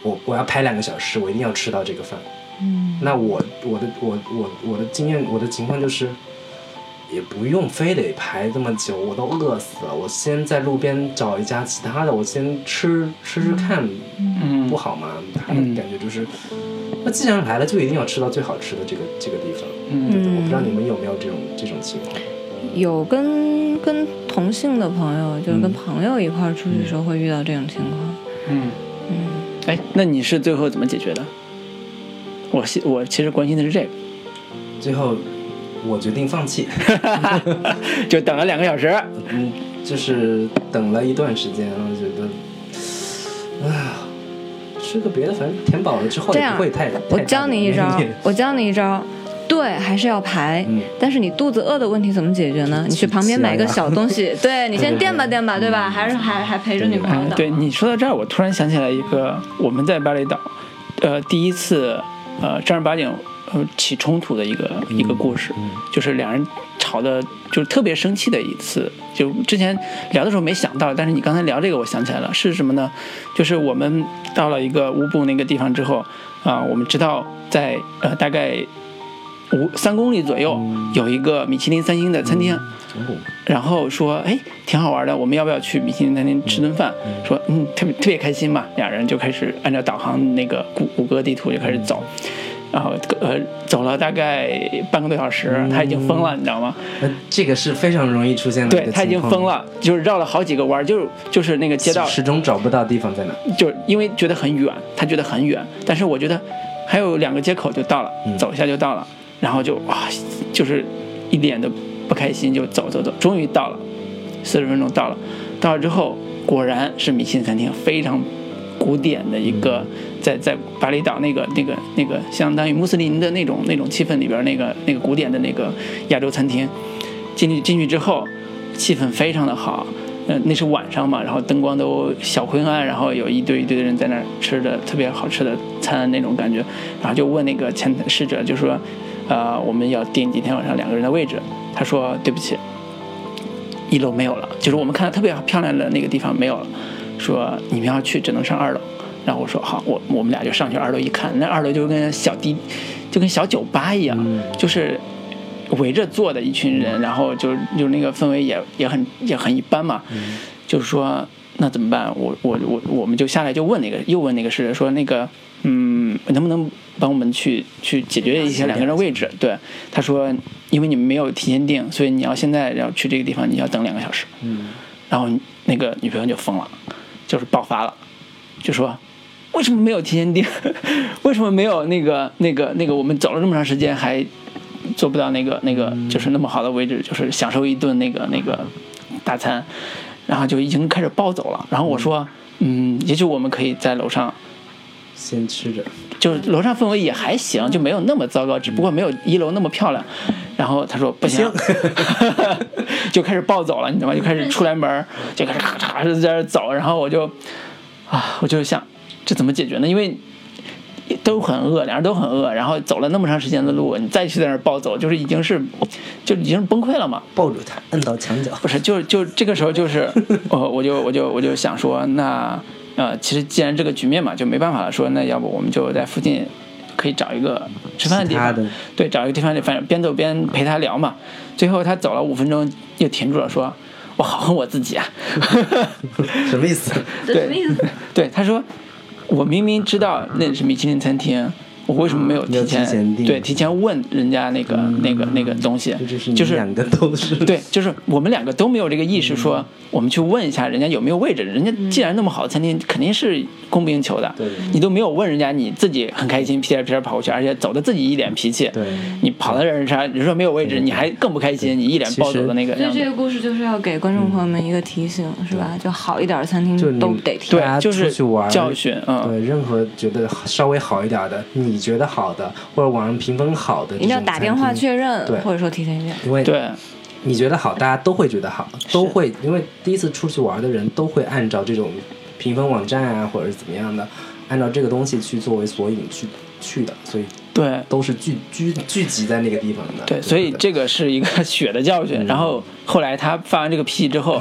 我我要排两个小时，我一定要吃到这个饭。嗯，那我我的我我我的经验，我的情况就是，也不用非得排这么久，我都饿死了。我先在路边找一家其他的，我先吃吃吃看，嗯不好吗？他的嗯感觉就是，那既然来了，就一定要吃到最好吃的这个这个地方。嗯对我不知道你们有没有这种这种情况。有跟跟同性的朋友，就是跟嗯朋友一块儿出去的时候会遇到这种情况。嗯，嗯，哎，那你是最后怎么解决的？我其我其实关心的是这个，最后，我决定放弃。就等了两个小时。嗯，就是等了一段时间，我觉得，哎呀，吃个别的，反正填饱了之后不会太。我教你一招，我教你一招。对，还是要排，嗯但是你肚子饿的问题怎么解决呢？你去旁边买一个小东西，对你先垫吧垫吧，对吧？还是还还陪着女朋友。对你说到这儿，我突然想起来一个我们在巴厘岛，呃，第一次呃正儿八经呃起冲突的一个、一个故事，嗯就是两人吵的，就是特别生气的一次。就之前聊的时候没想到，但是你刚才聊这个，我想起来了，是什么呢？就是我们到了一个乌布那个地方之后，啊、我们知道在呃大概五三公里左右嗯有一个米其林三星的餐厅。哦然后说，哎，挺好玩的，我们要不要去米其林餐厅吃顿饭？说，嗯，特别特别开心嘛，俩人就开始按照导航那个谷谷歌地图就开始走，然后呃走了大概半个多小时，他已经疯了，你知道吗？那这个是非常容易出现的对他已经疯，了，就是绕了好几个弯儿，就是就是那个街道，始终找不到地方在哪。就是因为觉得很远，他觉得很远，但是我觉得还有两个街口就到了，嗯走一下就到了。然后就啊，就是一点都不开心，就走走走，终于到了，四十分钟到了，到了之后果然是米其林餐厅，非常古典的一个，在在巴厘岛那个那个那个相当于穆斯林的那种那种气氛里边那个那个古典的那个亚洲餐厅，进去进去之后，气氛非常的好。呃，那是晚上嘛，然后灯光都小昏暗，然后有一堆一堆的人在那儿吃的特别好吃的餐那种感觉，然后就问那个前侍者，就说，呃，我们要订今天晚上两个人的位置，他说对不起，一楼没有了，就是我们看到特别漂亮的那个地方没有了，说你们要去只能上二楼，然后我说好，我我们俩就上去二楼一看，那二楼就跟小迪，就跟小酒吧一样，就是。围着坐的一群人，然后就就那个氛围也也很也很一般嘛，就是说那怎么办？我我我我们就下来就问那个又问那个是说那个嗯能不能帮我们去去解决一下两个人位置？对，他说因为你们没有提前订，所以你要现在要去这个地方，你要等两个小时。嗯，然后那个女朋友就疯了，就是爆发了，就说为什么没有提前订？为什么没有那个那个那个我们走了这么长时间还。做不到那个那个就是那么好的位置，就是享受一顿那个那个大餐，然后就已经开始暴走了。然后我说，嗯，也许我们可以在楼上先吃着，就是楼上氛围也还行，就没有那么糟糕，只不过没有一楼那么漂亮。然后他说不行，就开始暴走了，你知道吗？就开始出来门，就开始咔嚓在那走。然后我就啊，我就想这怎么解决呢？因为。都很饿，两人都很饿，然后走了那么长时间的路，你再去在那儿暴走，就是已经是，就已经崩溃了嘛。抱住他，摁到墙角。不是，就就这个时候，就是我 我就我就我就想说，那呃，其实既然这个局面嘛，就没办法了。说那要不我们就在附近可以找一个吃饭的地方，对，找一个地方，反正边走边陪他聊嘛。最后他走了五分钟，又停住了，说：“我好恨我自己啊。”什么意思？对，什么意思？对，他说。我明明知道那是米其林餐厅，我为什么没有提前对提前问人家那个那个那个东西？就是两个都是对，就是我们两个都没有这个意识，说我们去问一下人家有没有位置。人家既然那么好的餐厅，肯定是供不应求的。你都没有问人家，你自己很开心，屁颠屁颠跑过去，而且走的自己一脸脾气。你跑到人家，人说没有位置，你还更不开心，你一脸暴走的那个。所以这个故事就是要给观众朋友们一个提醒，是吧？就好一点的餐厅都得提。对，就是教训。嗯，对，任何觉得稍微好一点的，你觉得好的，或者网上评分好的，一定要打电话确认，或者说提前约。因为对。你觉得好，大家都会觉得好，都会，因为第一次出去玩的人都会按照这种评分网站啊，或者是怎么样的，按照这个东西去作为索引去去的，所以对，都是聚聚聚集在那个地方的。对，所以这个是一个血的教训。然后后来他发完这个脾气之后，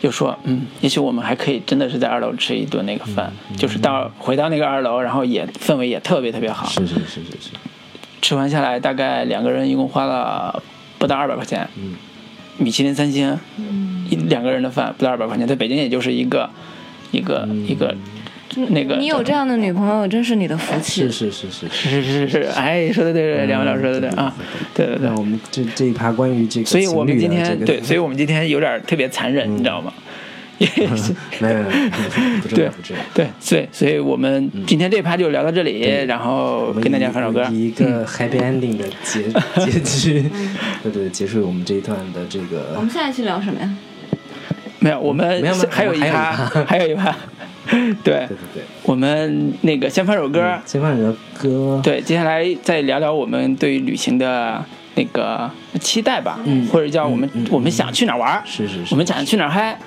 就说，嗯，也许我们还可以真的是在二楼吃一顿那个饭，就是到回到那个二楼，然后也氛围也特别特别好。是是是是是。吃完下来，大概两个人一共花了不到二百块钱。嗯。米其林三星，一两个人的饭不到二百块钱，在北京也就是一个，一个一个，那个。你有这样的女朋友，真是你的福气。是是是是是是是，哎，说的对对，两位老师说的对啊，对对对。我们这这一趴关于这个，所以我们今天对，所以我们今天有点特别残忍，你知道吗？没有 没有，对对，所以所以我们今天这趴就聊到这里，然后跟大家放首歌，以一个 happy ending 的结 结局，对对，结束我们这一段的这个。我们下一期聊什么呀？没有，我们还有一趴，还有一趴，对。对对对，我们那个先放首歌，先放首歌，对，接下来再聊聊我们对于旅行的。那个期待吧，嗯，或者叫我们我们想去哪玩是是是，我们想去哪嗨，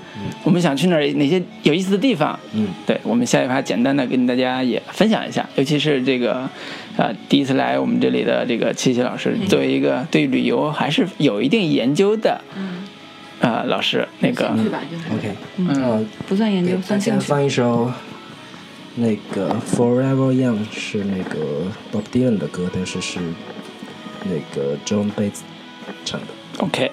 我们想去哪哪些有意思的地方，嗯，对，我们下一趴简单的跟大家也分享一下，尤其是这个，呃，第一次来我们这里的这个七七老师，作为一个对旅游还是有一定研究的，嗯，呃，老师，那个，OK，嗯，不算研究，算兴趣。放一首那个 Forever Young 是那个 Bob Dylan 的歌，但是是。那个 John Bates 唱的。OK。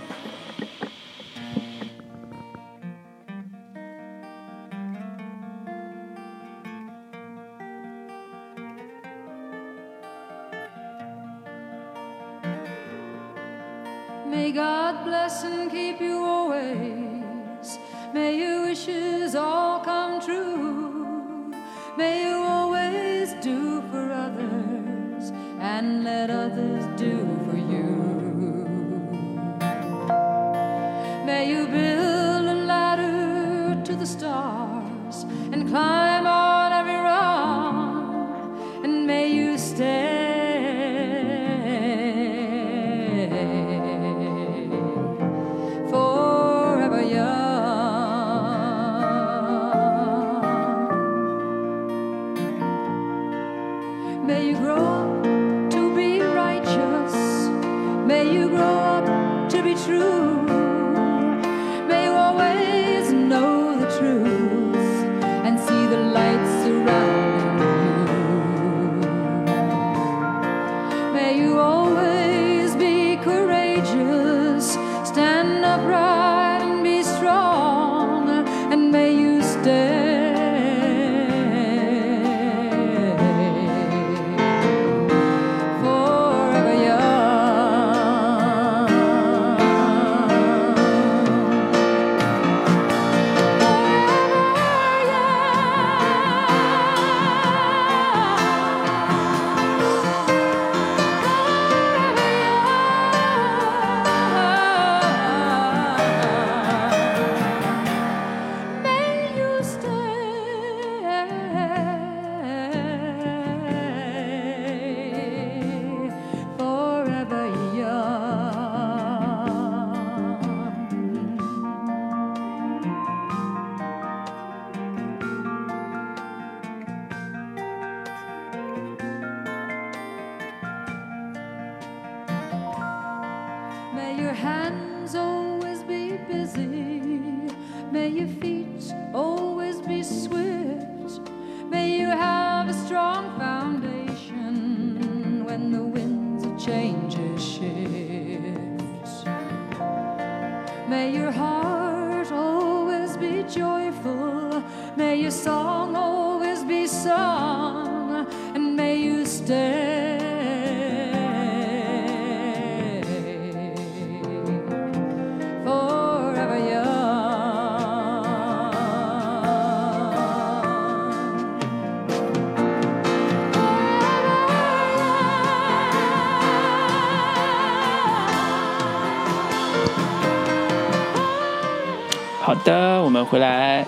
的，我们回来，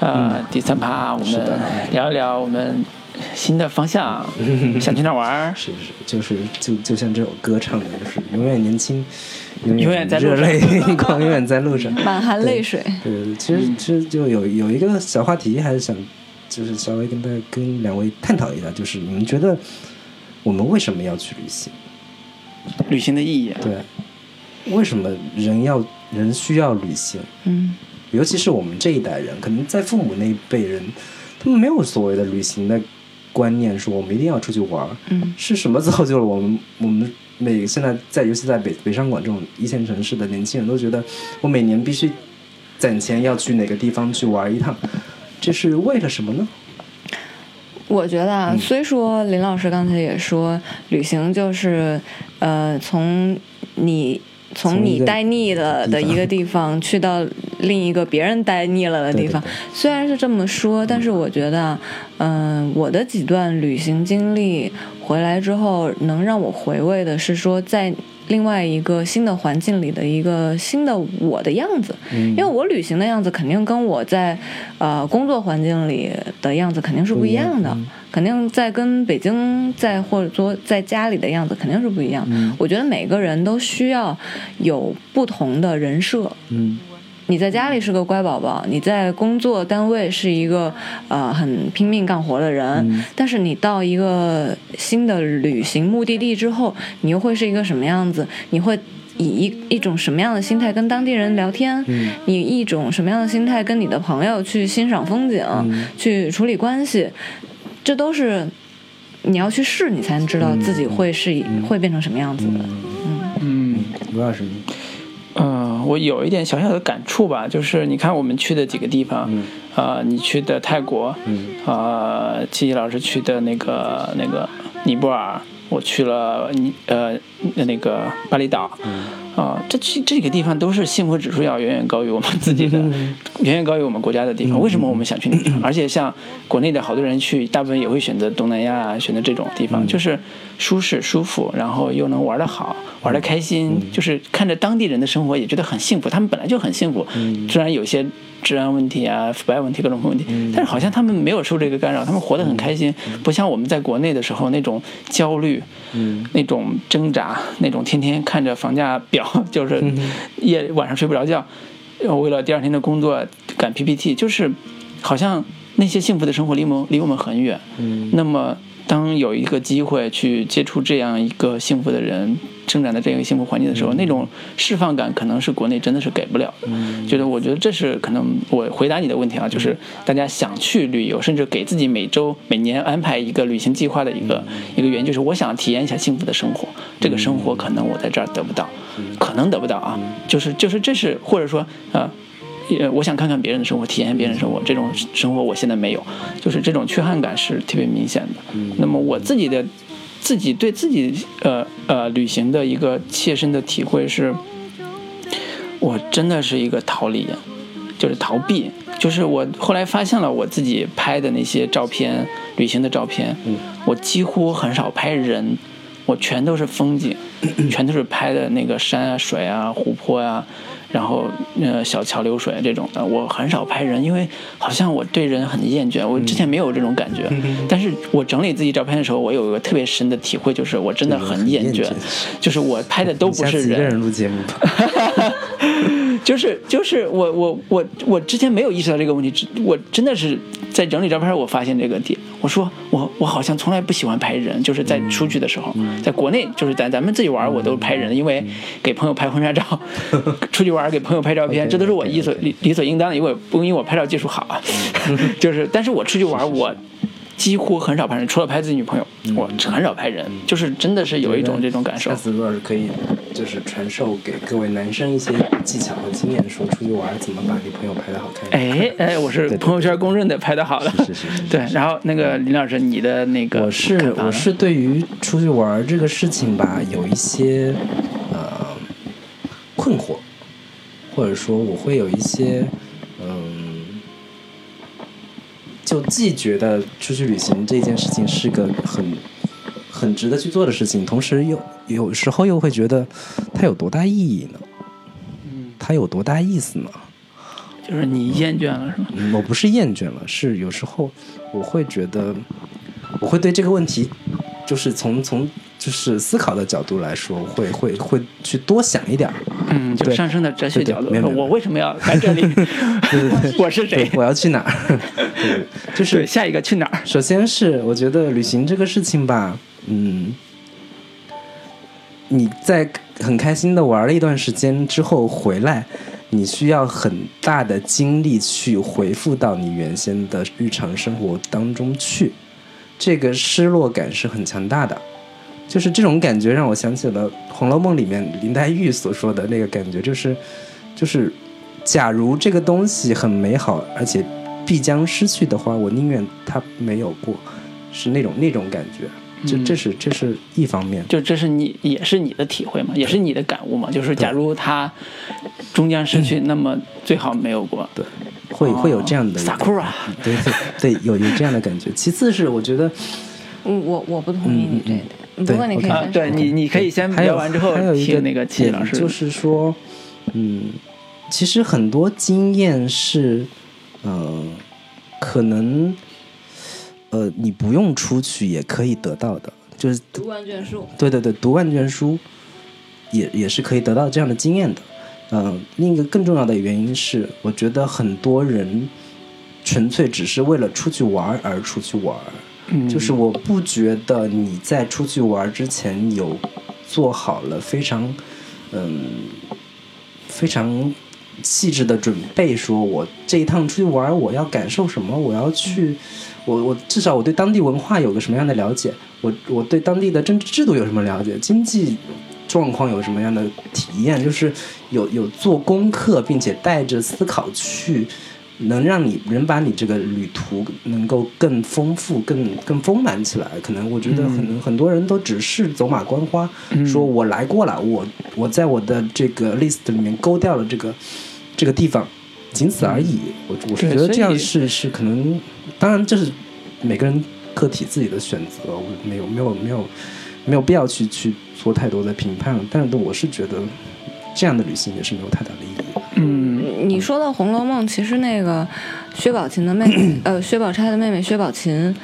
呃，第三趴我们聊一聊我们新的方向，想去哪玩儿？是是，就是就就像这首歌唱的，就是永远年轻，永永远在路热上泪光，永远在路上。满含泪水。对对对，其实其实就有有一个小话题，还是想就是稍微跟大家跟两位探讨一下，就是你们觉得我们为什么要去旅行？旅行的意义啊，对，为什么人要人需要旅行？嗯尤其是我们这一代人，可能在父母那一辈人，他们没有所谓的旅行的观念，说我们一定要出去玩儿。嗯是什么造就了我们我们每个现在在尤其在北北上广这种一线城市的年轻人都觉得，我每年必须攒钱要去哪个地方去玩一趟，这是为了什么呢？我觉得啊，虽说林老师刚才也说，旅行就是，呃，从你从你待腻了的一个地方去到另一个别人待腻了的地方对对对。虽然是这么说，但是我觉得啊，嗯、我的几段旅行经历回来之后，能让我回味的是说，在另外一个新的环境里的一个新的我的样子。嗯因为我旅行的样子肯定跟我在呃工作环境里的样子肯定是不一样的，肯定在跟北京在或者说在家里的样子肯定是不一样。嗯我觉得每个人都需要有不同的人设。嗯你在家里是个乖宝宝，你在工作单位是一个呃很拼命干活的人，嗯但是你到一个新的旅行目的地之后，你又会是一个什么样子？你会以一一种什么样的心态跟当地人聊天？嗯你一种什么样的心态跟你的朋友去欣赏风景、嗯去处理关系？这都是你要去试，你才能知道自己会是、会变成什么样子的。嗯。卢老师，嗯，我有一点小小的感触吧，就是你看我们去的几个地方，嗯。呃，你去的泰国，嗯。呃，七七老师去的那个那个尼泊尔，我去了尼呃那个巴厘岛，啊、这这这个地方都是幸福指数要远远高于我们自己的，远远高于我们国家的地方。为什么我们想去那地方？而且像国内的好多人去，大部分也会选择东南亚啊，选择这种地方，就是舒适舒服，然后又能玩得好，玩得开心，就是看着当地人的生活也觉得很幸福。他们本来就很幸福，虽然有些治安问题啊、腐败问题各种问题，但是好像他们没有受这个干扰，他们活得很开心，不像我们在国内的时候那种焦虑，那种挣扎，那种天天看着房价表，就是夜晚上睡不着觉，呃为了第二天的工作赶 PPT，就是好像那些幸福的生活离我们离我们很远。那么当有一个机会去接触这样一个幸福的人，生长在这样一个幸福环境的时候，那种释放感可能是国内真的是给不了的。觉得我觉得这是可能我回答你的问题啊，就是大家想去旅游，甚至给自己每周每年安排一个旅行计划的一个一个原因，就是我想体验一下幸福的生活。这个生活可能我在这儿得不到，可能得不到啊，就是就是这是或者说呃。也我想看看别人的生活，体验别人的生活，这种生活我现在没有，就是这种缺憾感是特别明显的。那么我自己的自己对自己呃呃旅行的一个切身的体会是，我真的是一个逃离，就是逃避。就是我后来发现了我自己拍的那些照片，旅行的照片，我几乎很少拍人，我全都是风景，全都是拍的那个山啊、水啊、湖泊啊，然后呃小桥流水这种的。我很少拍人，因为好像我对人很厌倦，我之前没有这种感觉。但是我整理自己照片的时候，我有一个特别深的体会，就是我真的很厌倦，就是我拍的都不是人下次一个人。录节目吧。就是就是我我我我之前没有意识到这个问题，我真的是在整理照片，我发现这个点。我说我我好像从来不喜欢拍人，就是在出去的时候，在国内就是咱咱们自己玩，我都拍人，因为给朋友拍婚纱照，出去玩给朋友拍照片，这都是我理所理理所应当的，因为不因为我拍照技术好啊，就是但是我出去玩我。几乎很少拍人，除了拍自己女朋友，我很少拍人，就是真的是有一种这种感受下。次若是可以，就是传授给各位男生一些技巧和经验，说出去玩怎么把女朋友拍的好看。哎哎，我是朋友圈公认的拍的好的，是是是是对。然后那个林老师，你的那个我是我是对于出去玩这个事情吧，有一些呃困惑，或者说我会有一些就既觉得出去旅行这件事情是个很很值得去做的事情，同时又有时候又会觉得它有多大意义呢？嗯它有多大意思呢？就是你厌倦了是吗？嗯，我不是厌倦了，是有时候我会觉得，我会对这个问题，就是从从就是思考的角度来说，会会会去多想一点儿。嗯，就上升的哲学角度，我为什么要来这里？我是谁，？我要去哪儿？对，就是，下一个去哪儿？首先是我觉得旅行这个事情吧，嗯，你在很开心的玩了一段时间之后回来，你需要很大的精力去回复到你原先的日常生活当中去，这个失落感是很强大的。就是这种感觉让我想起了《红楼梦》里面林黛玉所说的那个感觉，就是就是，假如这个东西很美好，而且必将失去的话，我宁愿它没有过，是那种那种感觉。这嗯这是这是一方面。就这是你也是你的体会嘛，也是你的感悟嘛。就是假如它终将失去，那么最好没有过。对，会会有这样的撒库啊，对对对，有有这样的感觉。其次是我觉得嗯我我不同意你这一点，不对过你可以先对你你可以先还有聊完之后还有一个听那个齐老师，就是说，嗯，其实很多经验是，呃，可能，呃，你不用出去也可以得到的，就是读万卷书，对对对，读万卷书也也是可以得到这样的经验的。嗯、另一个更重要的原因是，我觉得很多人纯粹只是为了出去玩而出去玩儿。就是我不觉得你在出去玩之前有做好了非常嗯非常细致的准备，说我这一趟出去玩我要感受什么，我要去。我我至少我对当地文化有个什么样的了解，我我对当地的政治制度有什么了解，经济状况有什么样的体验，就是有有做功课，并且带着思考去能让你能把你这个旅途能够更丰富、更更丰满起来。可能我觉得很、很多人都只是走马观花，说我来过了，我我在我的这个 list 里面勾掉了这个这个地方，仅此而已。我我是觉得这样是是可能，当然这是每个人个体自己的选择，我没有没有没有没有必要去去做太多的评判。但是我是觉得这样的旅行也是没有太大的意义的。嗯。你说到《红楼梦》，其实那个薛宝琴的妹妹，呃，薛宝钗的妹妹薛宝琴，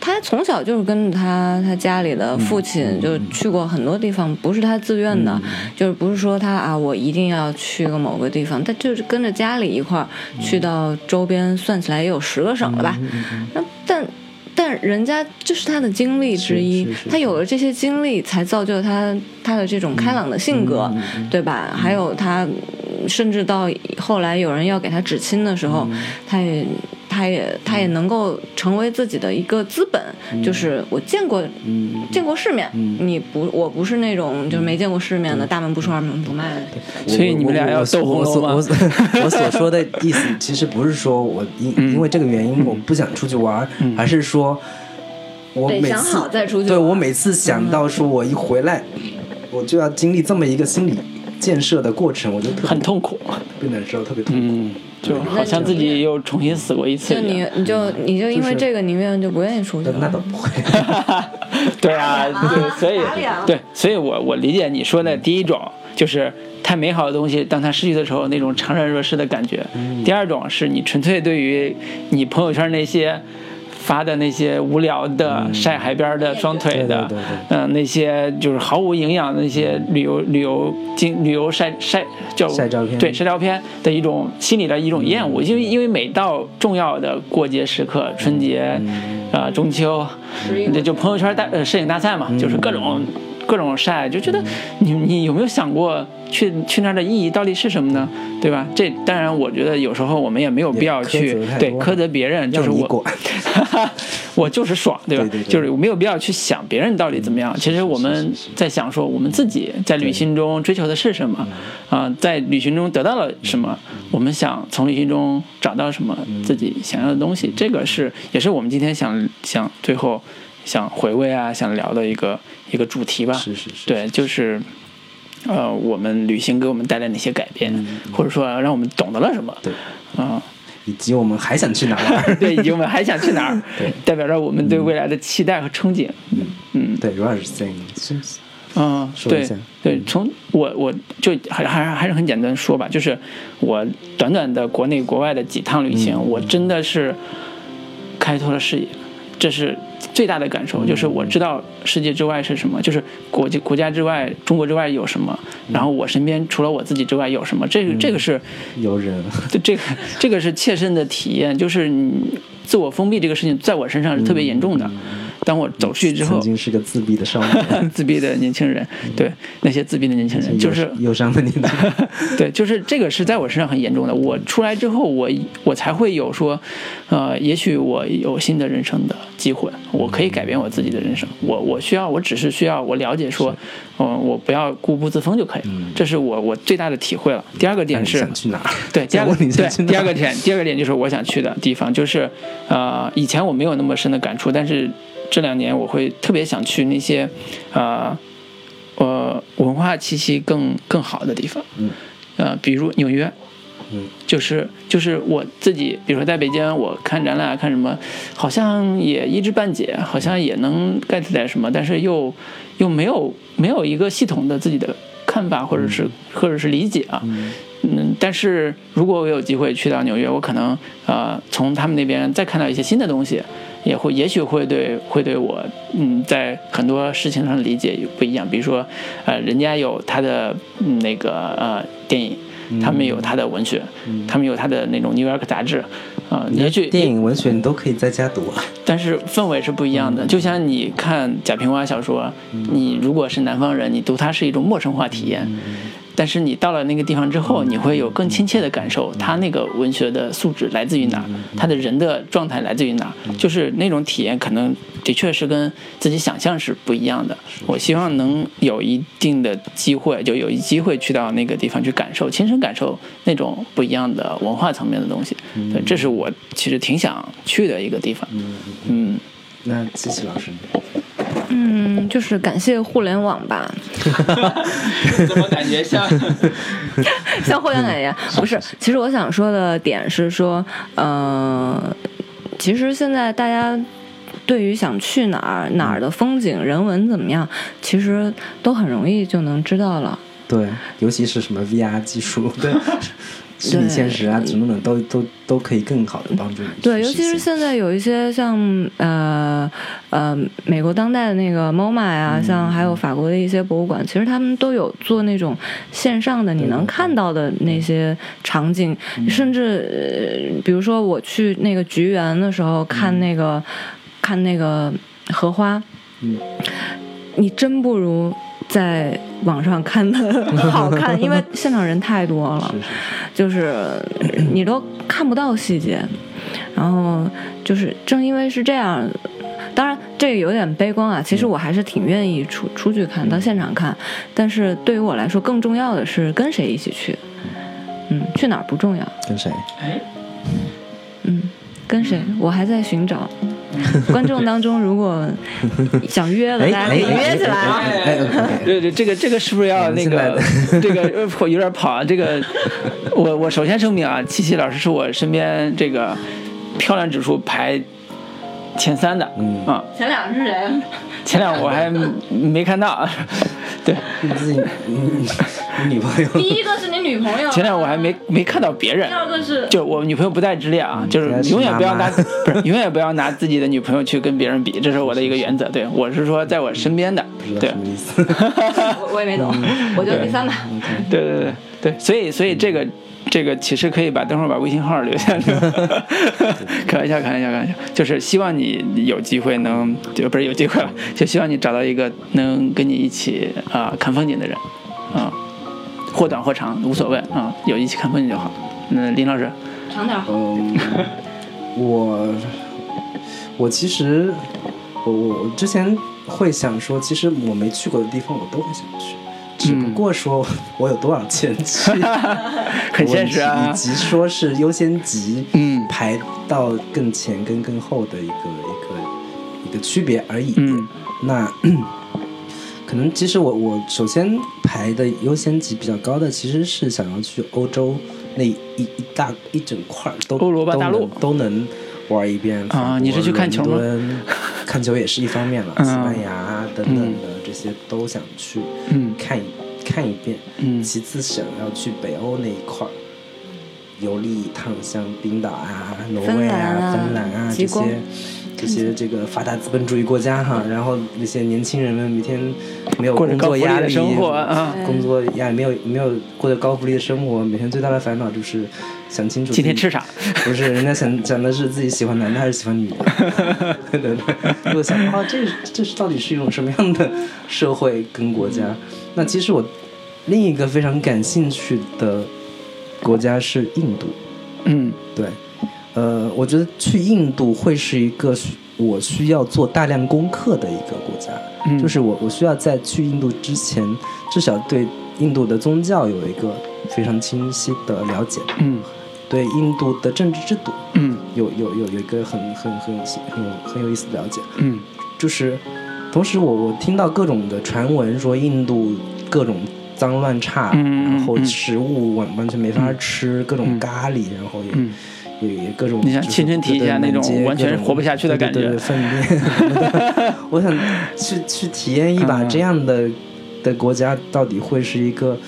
她从小就是跟着她她家里的父亲，就去过很多地方，不是她自愿的，就是不是说她啊，我一定要去个某个地方，她就是跟着家里一块儿去到周边，算起来也有十个省了吧，那但。但人家就是他的经历之一他有了这些经历，才造就他他的这种开朗的性格，嗯对吧？还有他，嗯甚至到后来有人要给他指亲的时候，嗯。他也他也他也能够成为自己的一个资本，就是我见过嗯，见过世面，嗯。你不我不是那种就是没见过世面的，大门不出二门不迈。的。所以你们俩要斗红楼吗？我我所我我所说的意思，其实不是说我因嗯。因为这个原因我不想出去玩，而是说我每次好再出去对我每次想到说我一回来，我就要经历这么一个心理建设的过程，我就特别很痛苦，特别难受，特别痛苦。嗯，就好像自己又重新死过一次就你一样。你就你就因为这个，宁愿就不愿意出去了。那那倒不会，对啊，对，所以对，所以我我理解你说的第一种就是太美好的东西，当它失去的时候那种怅然若失的感觉。嗯第二种是你纯粹对于你朋友圈那些发的那些无聊的、晒海边的、双腿的嗯那些就是毫无营养的那些旅游旅游经旅游晒晒叫晒照片。对晒照片的一种心理的一种厌恶，因为因为每到重要的过节时刻，春节啊、中秋，那就朋友圈大呃摄影大赛嘛，就是各种各种晒，就觉得你你有没有想过去去那儿的意义到底是什么呢？对吧？这当然，我觉得有时候我们也没有必要去对苛责别人，就是我让你管 我就是爽，对吧？对对对就是我没有必要去想别人到底怎么样。其实我们在想说，我们自己在旅行中追求的是什么啊、在旅行中得到了什么？我们想从旅行中找到什么自己想要的东西？这个是也是我们今天想想最后想回味啊，想聊的一个一个主题吧。是是是，对，就是。呃，我们旅行给我们带来哪些改变，或者说让我们懂得了什么？对，啊、以及我们还想去哪儿？对，以及我们还想去哪儿，对。代表着我们对未来的期待和憧憬。嗯。对，Rush saying，是嗯，对说一下。对，从我我就还还还是很简单说吧，就是我短短的国内国外的几趟旅行，嗯。我真的是开拓了视野，这是最大的感受，就是我知道世界之外是什么，就是国际国家之外、中国之外有什么，然后我身边除了我自己之外有什么，这个这个是。有人，这这个这个是切身的体验，就是你自我封闭这个事情在我身上是特别严重的。当我走出去之后曾，经是个自闭的少年，自闭的年轻人，对那些自闭的年轻人，就是忧伤的年代。对，就是这个是在我身上很严重的。我出来之后，我我才会有说，呃，也许我有新的人生的机会，我可以改变我自己的人生。我我需要，我只是需要我了解说，嗯、我不要固步自封就可以了。这是我我最大的体会了。第二个点是，想去哪儿？对，第二个点对第二个点，第二个点就是我想去的地方，就是呃，以前我没有那么深的感触，但是这两年我会特别想去那些呃呃文化气息更更好的地方，嗯，呃，比如纽约，嗯，就是就是我自己，比如说在北京，我看展览啊看什么，好像也一知半解，好像也能 get 点什么，但是又又没有没有一个系统的自己的看法或者是、或者是理解啊。嗯，但是如果我有机会去到纽约，我可能呃从他们那边再看到一些新的东西，也会也许会对会对我嗯在很多事情上的理解有不一样。比如说呃人家有他的、嗯、那个呃电影，他们有他的文学，他们有他的那种 New York 杂志，啊、也许电影、文学你都可以在家读啊。但是氛围是不一样的。就像你看贾平凹小说，你如果是南方人，你读它是一种陌生化体验。但是你到了那个地方之后，你会有更亲切的感受，他那个文学的素质来自于哪儿，他的人的状态来自于哪儿，就是那种体验可能的确是跟自己想象是不一样的。我希望能有一定的机会，就有一机会去到那个地方去感受，亲身感受那种不一样的文化层面的东西。对，这是我其实挺想去的一个地方。嗯，那七七老师呢，嗯，就是感谢互联网吧，怎么感觉像？像互联网一样，不是。其实我想说的点是说，呃，其实现在大家对于想去哪儿、哪儿的风景、人文怎么样，其实都很容易就能知道了。对，尤其是什么 VR 技术，对，虚拟现实啊，等等等，都都都可以更好的帮助你对，尤其是现。现在有一些像呃呃美国当代的那个 MoMA 呀、像还有法国的一些博物馆，其实他们都有做那种线上的你能看到的那些场景，甚至、呃、比如说我去那个菊园的时候看那个、看那个荷花，嗯。你真不如。在网上看的好看，因为现场人太多了。是是就是你都看不到细节，然后就是正因为是这样，当然这个有点悲观啊。其实我还是挺愿意出出去看，到现场看。但是对于我来说，更重要的是跟谁一起去。嗯，去哪儿不重要，跟谁？哎，嗯，跟谁我还在寻找。观众当中如果想约的，哎大家可以约起来。哎哎哎哎对对，这个这个是不是要那个这个呃我有点跑啊？这个我我首先声明啊，七七老师是我身边这个漂亮指数排前三的，嗯啊，前两个是谁？前两我还没看到，对，你自己你女朋友第一个是你女朋友，前两我还没没看到别人第。二个是就我女朋友不在之列啊，就是永远不要拿 不是永远不要拿自己的女朋友去跟别人比，这是我的一个原则。对我是说，在我身边的，对？我我也没懂，我就第三吧。对对对对，所以所以这个这个其实可以把等会儿把微信号留下，开玩笑开玩笑开玩笑，就是希望你有机会能就不是有机会了，就希望你找到一个能跟你一起啊、看风景的人，啊、或短或长无所谓啊、有一起看风景就好。那林老师，长点儿。嗯，我我其实我我我之前会想说，其实我没去过的地方，我都会想去。只不过说我有多少钱去，很现实啊以及说是优先级，嗯。排到更前跟更后的一个一个一个区别而已。嗯。那 可能其实我我首先排的优先级比较高的，其实是想要去欧洲那一一大一整块儿都欧罗巴大陆都能玩一遍啊你是去看球吗？看球也是一方面了，嗯。西班牙啊等等的这些都想去嗯看一看一遍。嗯其次想要去北欧那一块儿游历一趟，像冰岛啊、挪威芬兰啊、啊芬兰啊这些这些这个发达资本主义国家哈，然后那些年轻人们每天没有工作压力，生活啊工作压力没有没有过着高福利的生活，每天最大的烦恼就是想清楚今天吃啥？不是，人家想讲的是自己喜欢男的还是喜欢女的，对 对对，我想啊，这这是到底是一种什么样的社会跟国家？那其实我另一个非常感兴趣的国家是印度，嗯。对，呃，我觉得去印度会是一个需我需要做大量功课的一个国家，嗯。就是我我需要在去印度之前，至少对印度的宗教有一个非常清晰的了解，嗯对印度的政治制度嗯。有有有有一个很很很有很有很有意思的了解，嗯。就是同时我我听到各种的传闻说印度各种脏乱差，然后嗯食物完完全没法吃，各种嗯。咖喱，然后也、嗯。也也各种，你想亲身体验一下那种完全活不下去的感觉对粪便 我想去去体验一把嗯。这样的的国家，到底会是一个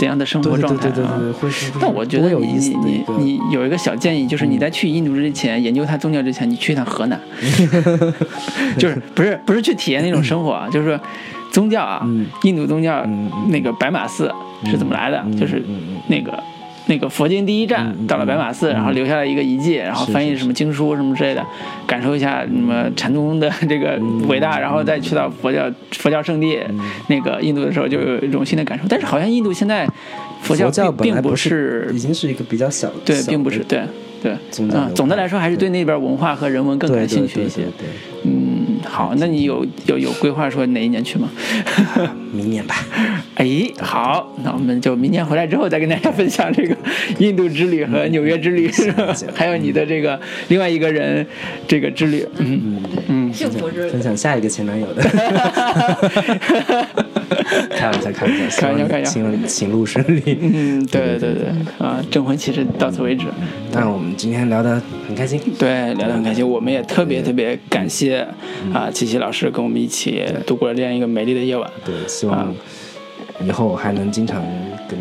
怎样的生活状态啊对对对对，？会是但我觉得你你你你有一个小建议，就是你在去印度之前，研究它宗教之前，你去一趟河南，就是不是不是去体验那种生活啊，就是说宗教啊嗯，印度宗教那个白马寺是怎么来的嗯，就是那个那个佛经第一站，到了白马寺，然后留下了一个遗迹，然后翻译什么经书什么之类的，感受一下什么禅宗的这个伟大，然后再去到佛教佛教圣地那个印度的时候，就有一种新的感受。但是好像印度现在佛教并并不是已经是一个比较小的对，并不是对对，总的来说还是对那边文化和人文更感兴趣一些。对。嗯，好，那你有有有规划说哪一年去吗？明年吧。哎，好，那我们就明年回来之后再跟大家分享这个 印度之旅和纽约之旅，还有你的这个另外一个人这个之旅。嗯嗯，幸福之分享下一个前男友的，开玩笑，开玩笑，开玩笑开玩笑路顺利。嗯，对对对，啊，征婚其实到此为止。那我们今天聊得很开心，对，聊得很开心，我们也特别特别感谢啊，琪琪老师跟我们一起度过了这样一个美丽的夜晚。对，希望以后还能经常跟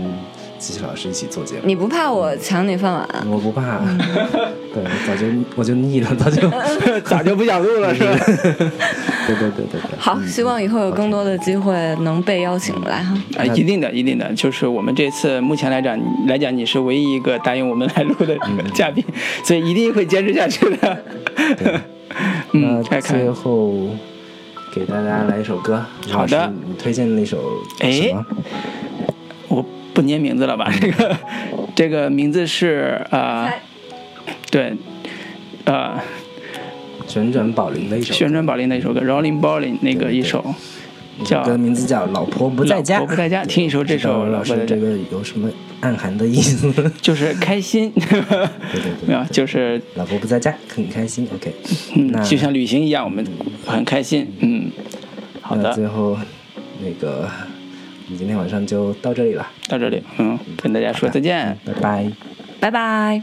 琪琪老师一起做节目。你不怕我抢你饭碗？我不怕，对，早就我就腻了，早就，早就不想录了，是吧？对对对对对。好，希望以后有更多的机会能被邀请来哈。啊，一定的，一定的，就是我们这次目前来讲来讲，你是唯一一个答应我们来录的嘉宾，所以一定会坚持下去的。嗯，那最后给大家来一首歌，好的。你推荐的那首哎什么？我不念名字了吧？这个这个名字是呃，对，呃，旋转宝铃的一首，旋转宝铃的一首歌，Rolling Bowling 那个一首叫歌名字叫《老婆不在家》，老婆不在家，听一首这首老师这，个有什么暗含的意思？就是开心，对对对没有，就是老婆不在家，很开心。OK，嗯那，就像旅行一样，我们很开心，嗯，好那的。最后那个，我们今天晚上就到这里了，到这里，嗯，跟大家说再见。拜拜。拜拜。